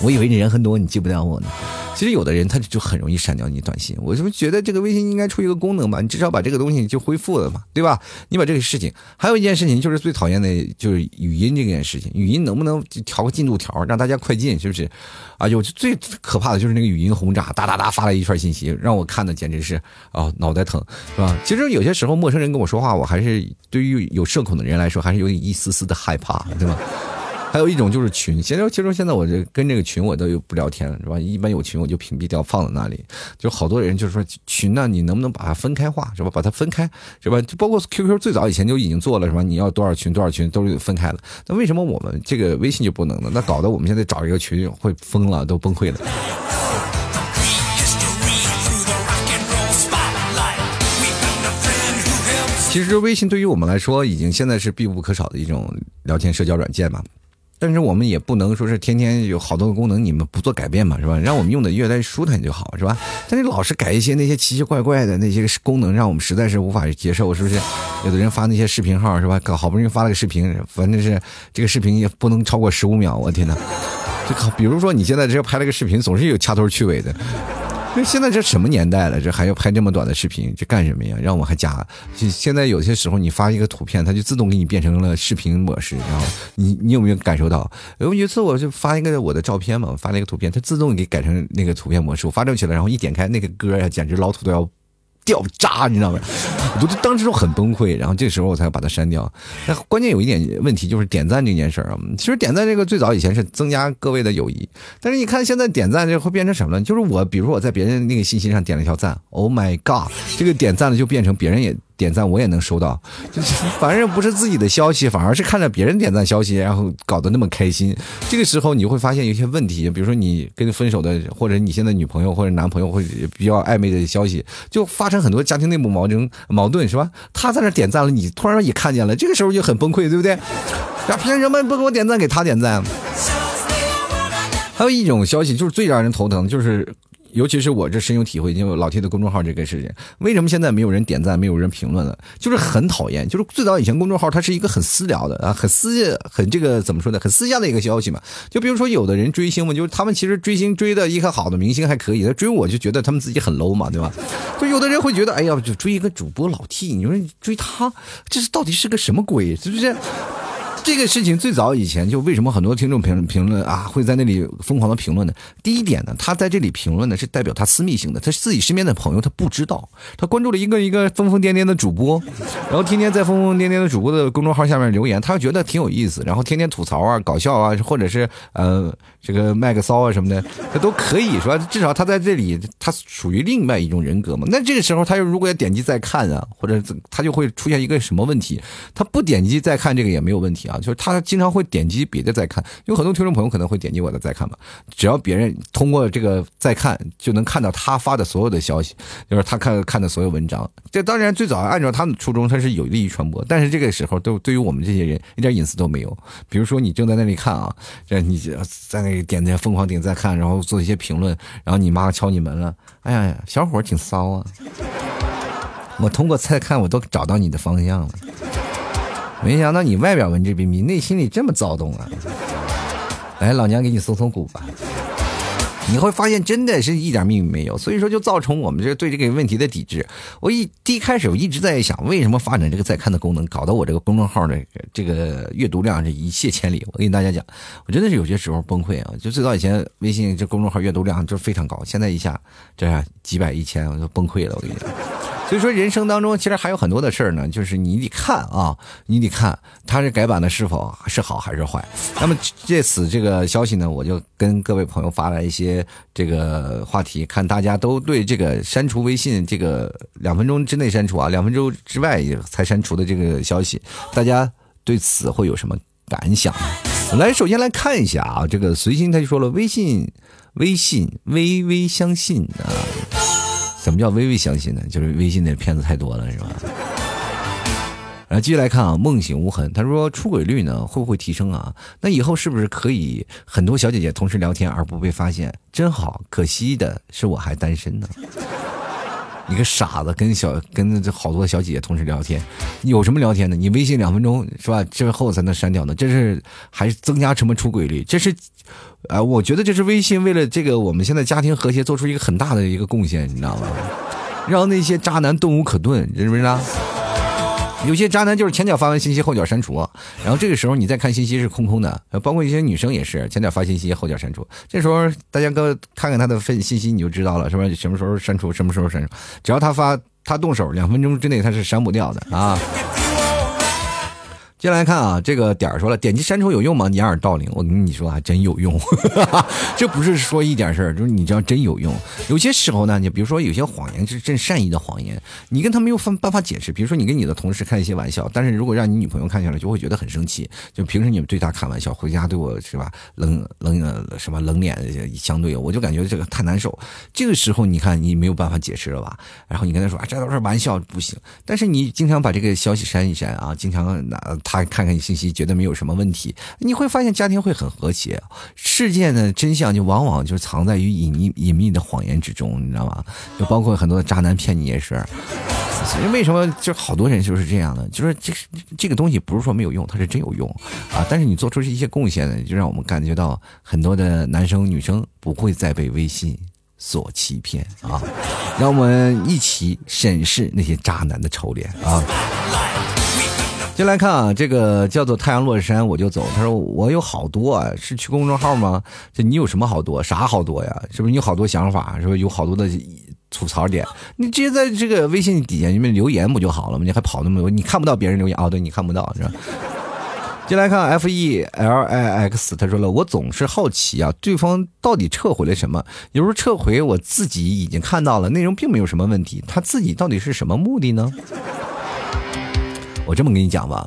我以为你人很多，你记不了我呢。其实有的人他就很容易删掉你短信。我就觉得这个微信应该出一个功能吧，你至少把这个东西就恢复了嘛，对吧？你把这个事情，还有一件事情就是最讨厌的就是语音这件事情。语音能不能调个进度条，让大家快进？是不是？啊，有最可怕的就是那个语音轰炸，哒哒哒发来一串信息，让我看的简直是啊脑袋疼，是吧？其实有些时候陌生人跟我说话，我还是对于有社恐的人来说，还是有一丝丝的害怕，对吧？还有一种就是群，现在其实现在我这跟这个群我都有不聊天了，是吧？一般有群我就屏蔽掉，放在那里。就好多人就是说群呢，你能不能把它分开化，是吧？把它分开，是吧？就包括 QQ 最早以前就已经做了，是吧？你要多少群多少群都是分开了。那为什么我们这个微信就不能呢？那搞得我们现在找一个群会疯了，都崩溃了。其实微信对于我们来说，已经现在是必不可少的一种聊天社交软件嘛。但是我们也不能说是天天有好多个功能你们不做改变嘛，是吧？让我们用的越来越舒坦就好，是吧？但是老是改一些那些奇奇怪怪的那些功能，让我们实在是无法接受，是不是？有的人发那些视频号，是吧？搞好不容易发了个视频，反正是这个视频也不能超过十五秒，我天哪！就，比如说你现在这拍了个视频，总是有掐头去尾的。那现在这什么年代了？这还要拍这么短的视频？这干什么呀？让我还加？就现在有些时候你发一个图片，它就自动给你变成了视频模式，然后你你有没有感受到？有一次我就发一个我的照片嘛，发了一个图片，它自动给改成那个图片模式，我发出去了，然后一点开那个歌呀，简直老土都要。掉渣，你知道吗？我就当时就很崩溃，然后这时候我才把它删掉。那关键有一点问题就是点赞这件事儿啊。其实点赞这个最早以前是增加各位的友谊，但是你看现在点赞这会变成什么呢？就是我，比如说我在别人那个信息上点了一条赞，Oh my God，这个点赞了就变成别人也。点赞我也能收到，就是 反正不是自己的消息，反而是看着别人点赞消息，然后搞得那么开心。这个时候你会发现有些问题，比如说你跟分手的，或者你现在女朋友或者男朋友或者比较暧昧的消息，就发生很多家庭内部矛盾矛盾，是吧？他在那点赞了，你突然也看见了，这个时候就很崩溃，对不对？那凭什么不给我点赞，给他点赞？还有一种消息就是最让人头疼，就是。尤其是我这深有体会，因为老 T 的公众号这个事情，为什么现在没有人点赞，没有人评论了？就是很讨厌。就是最早以前公众号它是一个很私聊的啊，很私很这个怎么说呢？很私下的一个消息嘛。就比如说有的人追星嘛，就是他们其实追星追的一个好的明星还可以，他追我就觉得他们自己很 low 嘛，对吧？就有的人会觉得，哎呀，就追一个主播老 T，你说追他，这是到底是个什么鬼？是不是？这个事情最早以前就为什么很多听众评评论啊会在那里疯狂的评论呢？第一点呢，他在这里评论呢是代表他私密性的，他自己身边的朋友他不知道，他关注了一个一个疯疯癫癫的主播，然后天天在疯疯癫癫的主播的公众号下面留言，他觉得挺有意思，然后天天吐槽啊、搞笑啊，或者是呃这个卖个骚啊什么的，他都可以说，至少他在这里他属于另外一种人格嘛。那这个时候他又如果要点击再看啊，或者他就会出现一个什么问题？他不点击再看这个也没有问题啊。就是他经常会点击别的再看，有很多听众朋友可能会点击我的再看嘛。只要别人通过这个再看，就能看到他发的所有的消息，就是他看看的所有文章。这当然最早按照他的初衷，他是有利于传播，但是这个时候都对于我们这些人一点隐私都没有。比如说你正在那里看啊，这你在那给点赞疯狂点赞看，然后做一些评论，然后你妈敲你门了，哎呀，小伙挺骚啊！我通过菜看，我都找到你的方向了。没想到你外表文质彬彬，内心里这么躁动啊！来，老娘给你松松骨吧。你会发现，真的是一点秘密没有。所以说，就造成我们这对这个问题的抵制。我一第一开始我一直在想，为什么发展这个再看的功能，搞得我这个公众号的这个阅读量是一泻千里。我跟大家讲，我真的是有些时候崩溃啊！就最早以前微信这公众号阅读量就非常高，现在一下这几百一千，我就崩溃了。我跟你讲。所以说，人生当中其实还有很多的事儿呢，就是你得看啊，你得看它是改版的是否是好还是坏。那么借此这个消息呢，我就跟各位朋友发来一些这个话题，看大家都对这个删除微信这个两分钟之内删除啊，两分钟之外才删除的这个消息，大家对此会有什么感想？来，首先来看一下啊，这个随心他就说了，微信，微信，微微相信啊。怎么叫微微相信呢？就是微信的骗子太多了，是吧？然后继续来看啊，梦醒无痕，他说出轨率呢会不会提升啊？那以后是不是可以很多小姐姐同时聊天而不被发现？真好，可惜的是我还单身呢。你个傻子，跟小跟好多小姐姐同时聊天，有什么聊天的？你微信两分钟是吧？之后才能删掉呢，这是还是增加什么出轨率？这是。啊，我觉得这是微信为了这个我们现在家庭和谐做出一个很大的一个贡献，你知道吗？让那些渣男动无可顿，知不知道？有些渣男就是前脚发完信息，后脚删除，然后这个时候你再看信息是空空的，包括一些女生也是前脚发信息，后脚删除。这时候大家哥看看他的分信息，你就知道了，是吧？什么时候删除，什么时候删除？只要他发，他动手，两分钟之内他是删不掉的啊。接来看啊，这个点儿说了，点击删除有用吗？掩耳盗铃，我跟你说还真有用，这不是说一点事儿，就是你知道真有用。有些时候呢，你比如说有些谎言是真善意的谎言，你跟他没有办办法解释。比如说你跟你的同事开一些玩笑，但是如果让你女朋友看下来，就会觉得很生气。就平时你们对她开玩笑，回家对我是吧冷冷什么冷脸相对，我就感觉这个太难受。这个时候你看你没有办法解释了吧？然后你跟他说啊，这都是玩笑，不行。但是你经常把这个消息删一删啊，经常拿。他看看你信息，觉得没有什么问题，你会发现家庭会很和谐。事件的真相就往往就藏在于隐秘隐秘的谎言之中，你知道吗？就包括很多的渣男骗你也是。所以为什么就好多人就是这样的？就是这这个东西不是说没有用，它是真有用啊！但是你做出一些贡献呢，就让我们感觉到很多的男生女生不会再被微信所欺骗啊！让我们一起审视那些渣男的丑脸啊！进来看啊，这个叫做太阳落山我就走。他说我有好多啊，是去公众号吗？这你有什么好多？啥好多呀？是不是你有好多想法？是不是有好多的吐槽点？你直接在这个微信底下你们留言不就好了吗？你还跑那么多？你看不到别人留言啊？对，你看不到是吧？进来看 F E L I X，他说了，我总是好奇啊，对方到底撤回了什么？有时候撤回我自己已经看到了，内容并没有什么问题，他自己到底是什么目的呢？我这么跟你讲吧，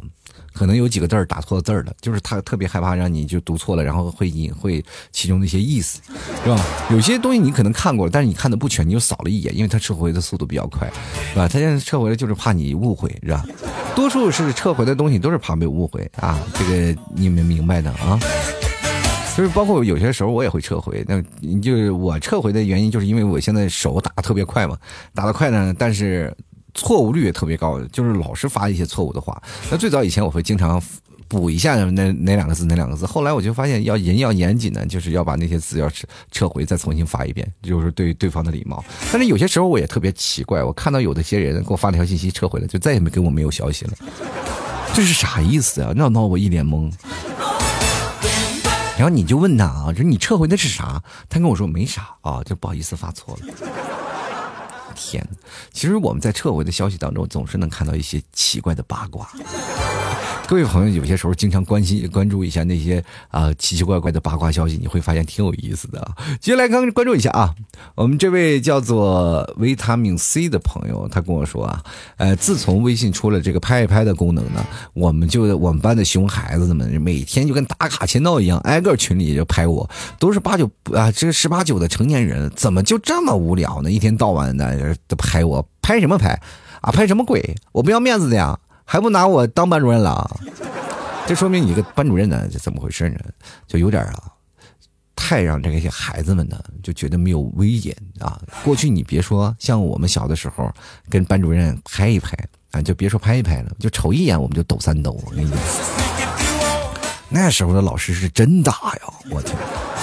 可能有几个字儿打错字儿了，就是他特别害怕让你就读错了，然后会隐晦其中的一些意思，是吧？有些东西你可能看过了，但是你看的不全，你就扫了一眼，因为他撤回的速度比较快，是吧？他现在撤回了就是怕你误会，是吧？多数是撤回的东西都是怕被误会啊，这个你们明白的啊？就是包括有些时候我也会撤回，那你就我撤回的原因就是因为我现在手打的特别快嘛，打的快呢，但是。错误率也特别高，就是老是发一些错误的话。那最早以前我会经常补一下那哪两个字哪两个字，后来我就发现要人要严谨呢，就是要把那些字要撤撤回，再重新发一遍，就是对对方的礼貌。但是有些时候我也特别奇怪，我看到有的些人给我发了条信息撤回了，就再也没给我没有消息了，这是啥意思啊？闹闹我一脸懵。然后你就问他啊，说你撤回的是啥？他跟我说没啥啊，就不好意思发错了。天，其实我们在撤回的消息当中，总是能看到一些奇怪的八卦。各位朋友，有些时候经常关心、关注一下那些啊奇奇怪怪的八卦消息，你会发现挺有意思的。接下来刚关注一下啊，我们这位叫做维他命 C 的朋友，他跟我说啊，呃，自从微信出了这个拍一拍的功能呢，我们就我们班的熊孩子们每天就跟打卡签到一样，挨个群里就拍我，都是八九啊，这十八九的成年人，怎么就这么无聊呢？一天到晚的都拍我，拍什么拍啊？拍什么鬼？我不要面子的呀！还不拿我当班主任了？这说明你这个班主任呢，这怎么回事呢？就有点啊，太让这些孩子们呢就觉得没有威严啊。过去你别说像我们小的时候跟班主任拍一拍啊，就别说拍一拍了，就瞅一眼我们就抖三抖。我跟你讲，那时候的老师是真大呀！我天。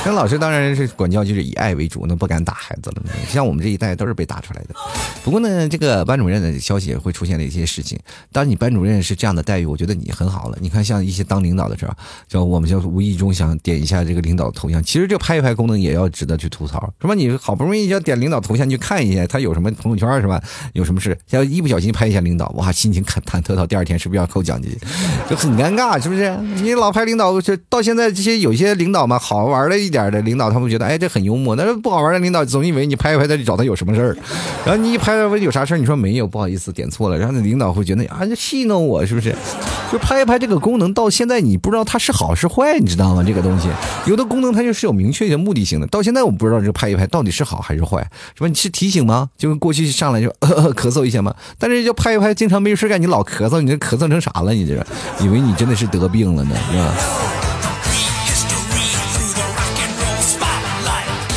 那老师当然是管教，就是以爱为主，那不敢打孩子了。像我们这一代都是被打出来的。不过呢，这个班主任的消息也会出现了一些事情。当你班主任是这样的待遇，我觉得你很好了。你看，像一些当领导的时候，就我们就无意中想点一下这个领导头像，其实这拍一拍功能也要值得去吐槽，是吧？你好不容易要点领导头像去看一下他有什么朋友圈，是吧？有什么事，要一不小心拍一下领导，哇，心情忐忐忑到第二天是不是要扣奖金，就很尴尬，是不是？你老拍领导，就到现在这些有些领导嘛，好玩的。点的领导，他们觉得哎，这很幽默。但是不好玩的领导，总以为你拍一拍他就找他有什么事儿。然后你一拍问有啥事儿，你说没有，不好意思点错了。然后那领导会觉得啊，这戏弄我是不是？就拍一拍这个功能到现在你不知道它是好是坏，你知道吗？这个东西有的功能它就是有明确的目的性的。到现在我不知道这拍一拍到底是好还是坏，是吧？你是提醒吗？就跟过去上来就 咳嗽一下吗？但是就拍一拍，经常没事干，你老咳嗽，你这咳嗽成啥了？你这以为你真的是得病了呢，是吧？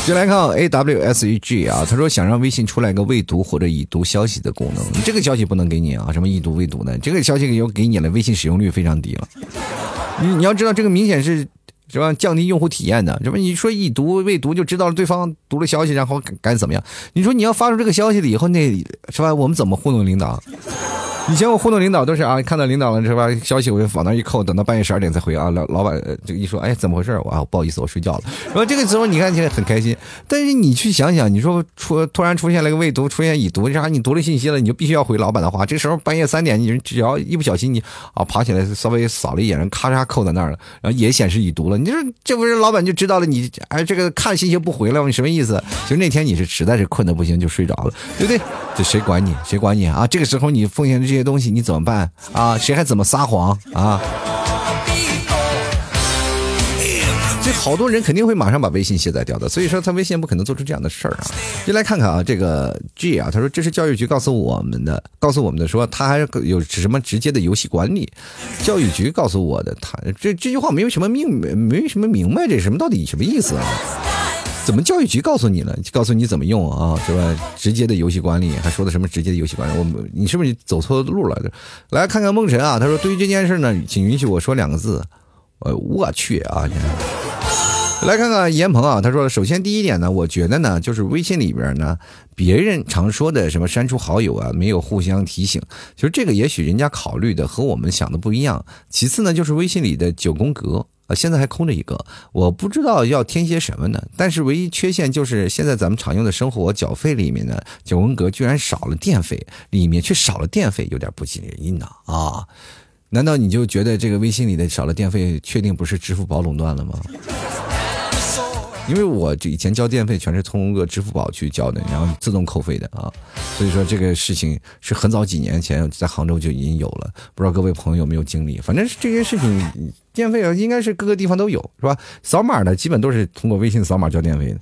就来看 A W S E G 啊，他说想让微信出来个未读或者已读消息的功能，这个消息不能给你啊，什么已读未读的，这个消息又给你了，微信使用率非常低了。你你要知道，这个明显是是吧，降低用户体验的，是吧？你说已读未读就知道了对方读了消息，然后该怎么样？你说你要发出这个消息了以后，那是吧？我们怎么糊弄领导？以前我互动领导都是啊，看到领导了是吧？消息我就往那一扣，等到半夜十二点才回啊。老老板就一说，哎，怎么回事？我啊，不好意思，我睡觉了。然后这个时候你看起来很开心，但是你去想想，你说出突然出现了个未读，出现已读，啥？你读了信息了，你就必须要回老板的话。这时候半夜三点，你只要一不小心，你啊爬起来稍微扫了一眼，咔嚓扣在那儿了，然后也显示已读了。你说这不是老板就知道了你哎这个看信息不回了，你什么意思？其实那天你是实在是困的不行，就睡着了，对不对？这谁管你？谁管你啊？这个时候你奉献的这这些东西，你怎么办啊？谁还怎么撒谎啊？这好多人肯定会马上把微信卸载掉的，所以说他微信不可能做出这样的事儿啊。就来看看啊，这个 G 啊，他说这是教育局告诉我们的，告诉我们的说他还有什么直接的游戏管理，教育局告诉我的，他这这句话没有什么明没什么明白，这什么到底什么意思啊？怎么教育局告诉你了？告诉你怎么用啊？是吧？直接的游戏管理，还说的什么直接的游戏管理？我你是不是走错路了？来看看梦辰啊，他说对于这件事呢，请允许我说两个字，呃，我去啊！来看看严鹏啊，他说首先第一点呢，我觉得呢，就是微信里边呢，别人常说的什么删除好友啊，没有互相提醒，其实这个也许人家考虑的和我们想的不一样。其次呢，就是微信里的九宫格。啊，现在还空着一个，我不知道要添些什么呢。但是唯一缺陷就是现在咱们常用的生活缴费里面呢，九宫格居然少了电费，里面却少了电费，有点不尽人意呢啊！难道你就觉得这个微信里的少了电费，确定不是支付宝垄断了吗？因为我这以前交电费全是通过支付宝去交的，然后自动扣费的啊，所以说这个事情是很早几年前在杭州就已经有了，不知道各位朋友有没有经历？反正这些事情电费啊，应该是各个地方都有，是吧？扫码的基本都是通过微信扫码交电费的。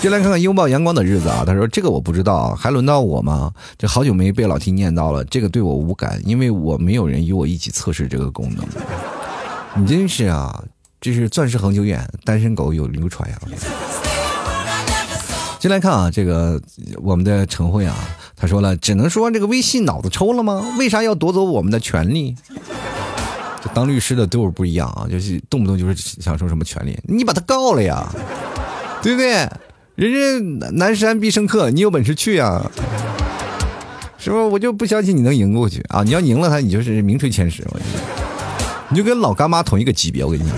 就来看看拥抱阳光的日子啊，他说这个我不知道，还轮到我吗？这好久没被老 T 念叨了，这个对我无感，因为我没有人与我一起测试这个功能。你真是啊！这是钻石恒久远，单身狗有流传呀。进来看啊，这个我们的陈慧啊，他说了，只能说这个微信脑子抽了吗？为啥要夺走我们的权利？这当律师的都是不一样啊，就是动不动就是想说什么权利，你把他告了呀，对不对？人家南山必胜客，你有本事去呀，是不是？我就不相信你能赢过去啊！你要赢了他，你就是名垂千史，我觉得，你就跟老干妈同一个级别，我跟你讲。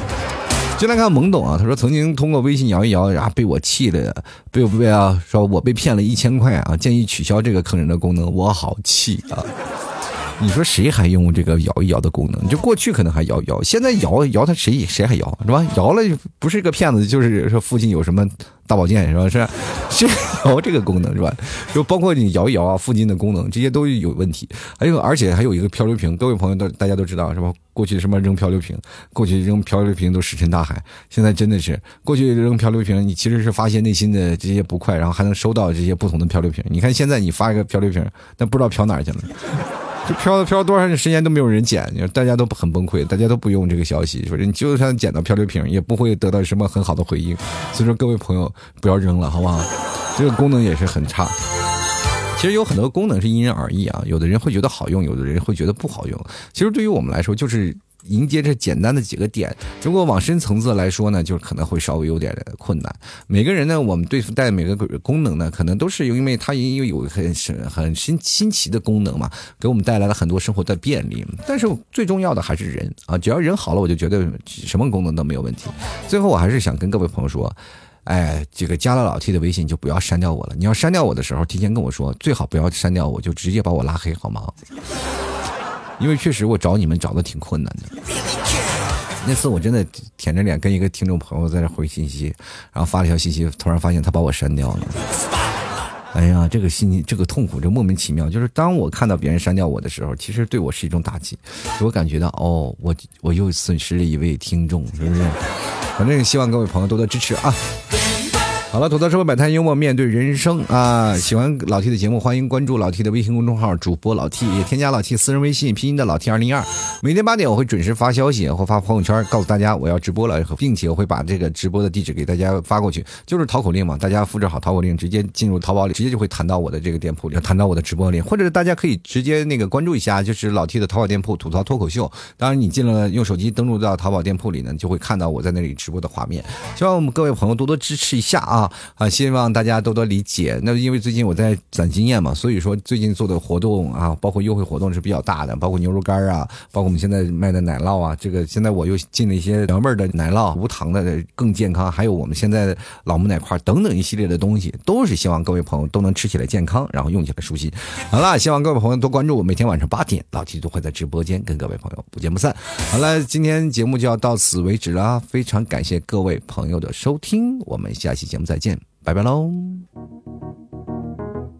进来看懵懂啊，他说曾经通过微信摇一摇，然后被我气的，被我被啊？说我被骗了一千块啊，建议取消这个坑人的功能，我好气啊！你说谁还用这个摇一摇的功能？就过去可能还摇一摇，现在摇摇他谁谁还摇是吧？摇了不是个骗子，就是说附近有什么。大保健是吧？是，是摇这个功能是吧？就包括你摇一摇啊，附近的功能这些都有问题。还有，而且还有一个漂流瓶，各位朋友都大家都知道是吧？过去什么扔漂流瓶，过去扔漂流瓶都石沉大海。现在真的是过去扔漂流瓶，你其实是发泄内心的这些不快，然后还能收到这些不同的漂流瓶。你看现在你发一个漂流瓶，但不知道漂哪去了。就漂漂多长时间都没有人捡，大家都很崩溃，大家都不用这个消息，说你就算捡到漂流瓶，也不会得到什么很好的回应。所以说各位朋友不要扔了，好不好？这个功能也是很差。其实有很多功能是因人而异啊，有的人会觉得好用，有的人会觉得不好用。其实对于我们来说，就是。迎接这简单的几个点，如果往深层次来说呢，就可能会稍微有点困难。每个人呢，我们对付带每个功能呢，可能都是因为它因为有很很新新奇的功能嘛，给我们带来了很多生活的便利。但是最重要的还是人啊，只要人好了，我就觉得什么功能都没有问题。最后，我还是想跟各位朋友说，哎，这个加了老 T 的微信就不要删掉我了。你要删掉我的时候，提前跟我说，最好不要删掉我，就直接把我拉黑，好吗？因为确实我找你们找的挺困难的，那次我真的舔着脸跟一个听众朋友在那回信息，然后发了条信息，突然发现他把我删掉了。哎呀，这个心情这个痛苦，这莫名其妙。就是当我看到别人删掉我的时候，其实对我是一种打击，我感觉到哦，我我又损失了一位听众，是不是？反正希望各位朋友多多支持啊。好了，吐槽社会百态，幽默面对人生啊！喜欢老 T 的节目，欢迎关注老 T 的微信公众号，主播老 T 也添加老 T 私人微信，拼音的老 T 二零二。每天八点我会准时发消息或发朋友圈，告诉大家我要直播了，并且我会把这个直播的地址给大家发过去，就是淘口令嘛。大家复制好淘口令，直接进入淘宝里，直接就会弹到我的这个店铺里，弹到我的直播里，或者大家可以直接那个关注一下，就是老 T 的淘宝店铺吐槽脱口秀。当然，你进了用手机登录到淘宝店铺里呢，就会看到我在那里直播的画面。希望我们各位朋友多多支持一下啊！啊啊，希望大家多多理解。那因为最近我在攒经验嘛，所以说最近做的活动啊，包括优惠活动是比较大的，包括牛肉干啊，包括我们现在卖的奶酪啊，这个现在我又进了一些原味的奶酪，无糖的更健康，还有我们现在老母奶块等等一系列的东西，都是希望各位朋友都能吃起来健康，然后用起来舒心。好了，希望各位朋友多关注我，每天晚上八点老七都会在直播间跟各位朋友不见不散。好了，今天节目就要到此为止了，非常感谢各位朋友的收听，我们下期节目再见，拜拜喽。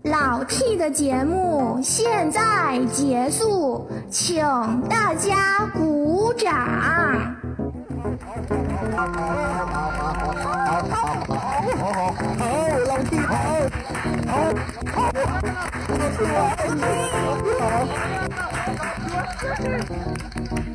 老 T 的节目现在结束，请大家鼓掌。好，